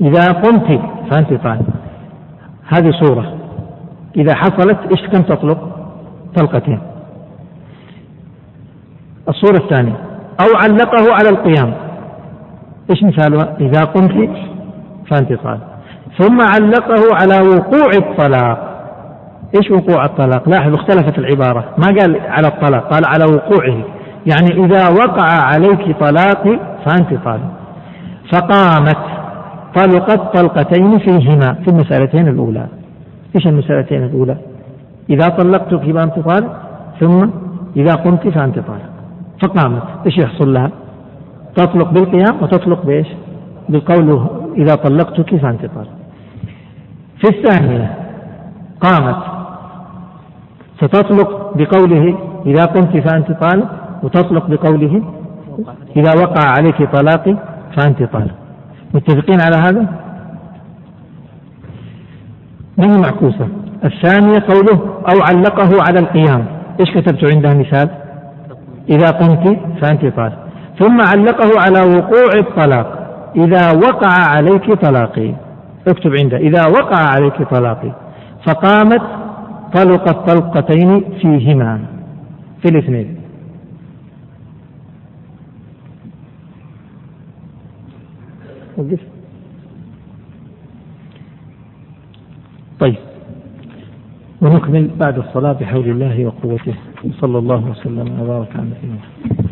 إذا قمت. فأنت طالق هذه صورة. إذا حصلت إيش كم تطلق؟ طلقتين. الصورة الثانية. أو علقه على القيام. إيش مثالها؟ إذا قمت فأنت طالق ثم علقه على وقوع الطلاق. إيش وقوع الطلاق؟ لاحظ اختلفت العبارة، ما قال على الطلاق، قال على وقوعه، يعني إذا وقع عليك طلاقي فأنت طالق. فقامت طلقت طلقتين فيهما في المسألتين الأولى. إيش المسألتين الأولى؟ إذا طلقتك فأنت طالق، ثم إذا قمت فأنت طالق. فقامت، إيش يحصل لها؟ تطلق بالقيام وتطلق بإيش؟ بقوله إذا طلقتك فأنت طالق. في الثانية قامت ستطلق بقوله إذا قمت فأنت طالق وتطلق بقوله إذا وقع عليك طلاقي فأنت طالق. متفقين على هذا؟ ما هي معكوسة؟ الثانية قوله أو علقه على القيام. إيش كتبت عندها مثال؟ إذا قمت فأنت طالق. ثم علقه على وقوع الطلاق. إذا وقع عليك طلاقي. اكتب عنده إذا وقع عليك طلاقي. فقامت طلقت طلقتين فيهما. في الاثنين. طيب. ونكمل بعد الصلاة بحول الله وقوته. صلى الله وسلم وبارك على نبينا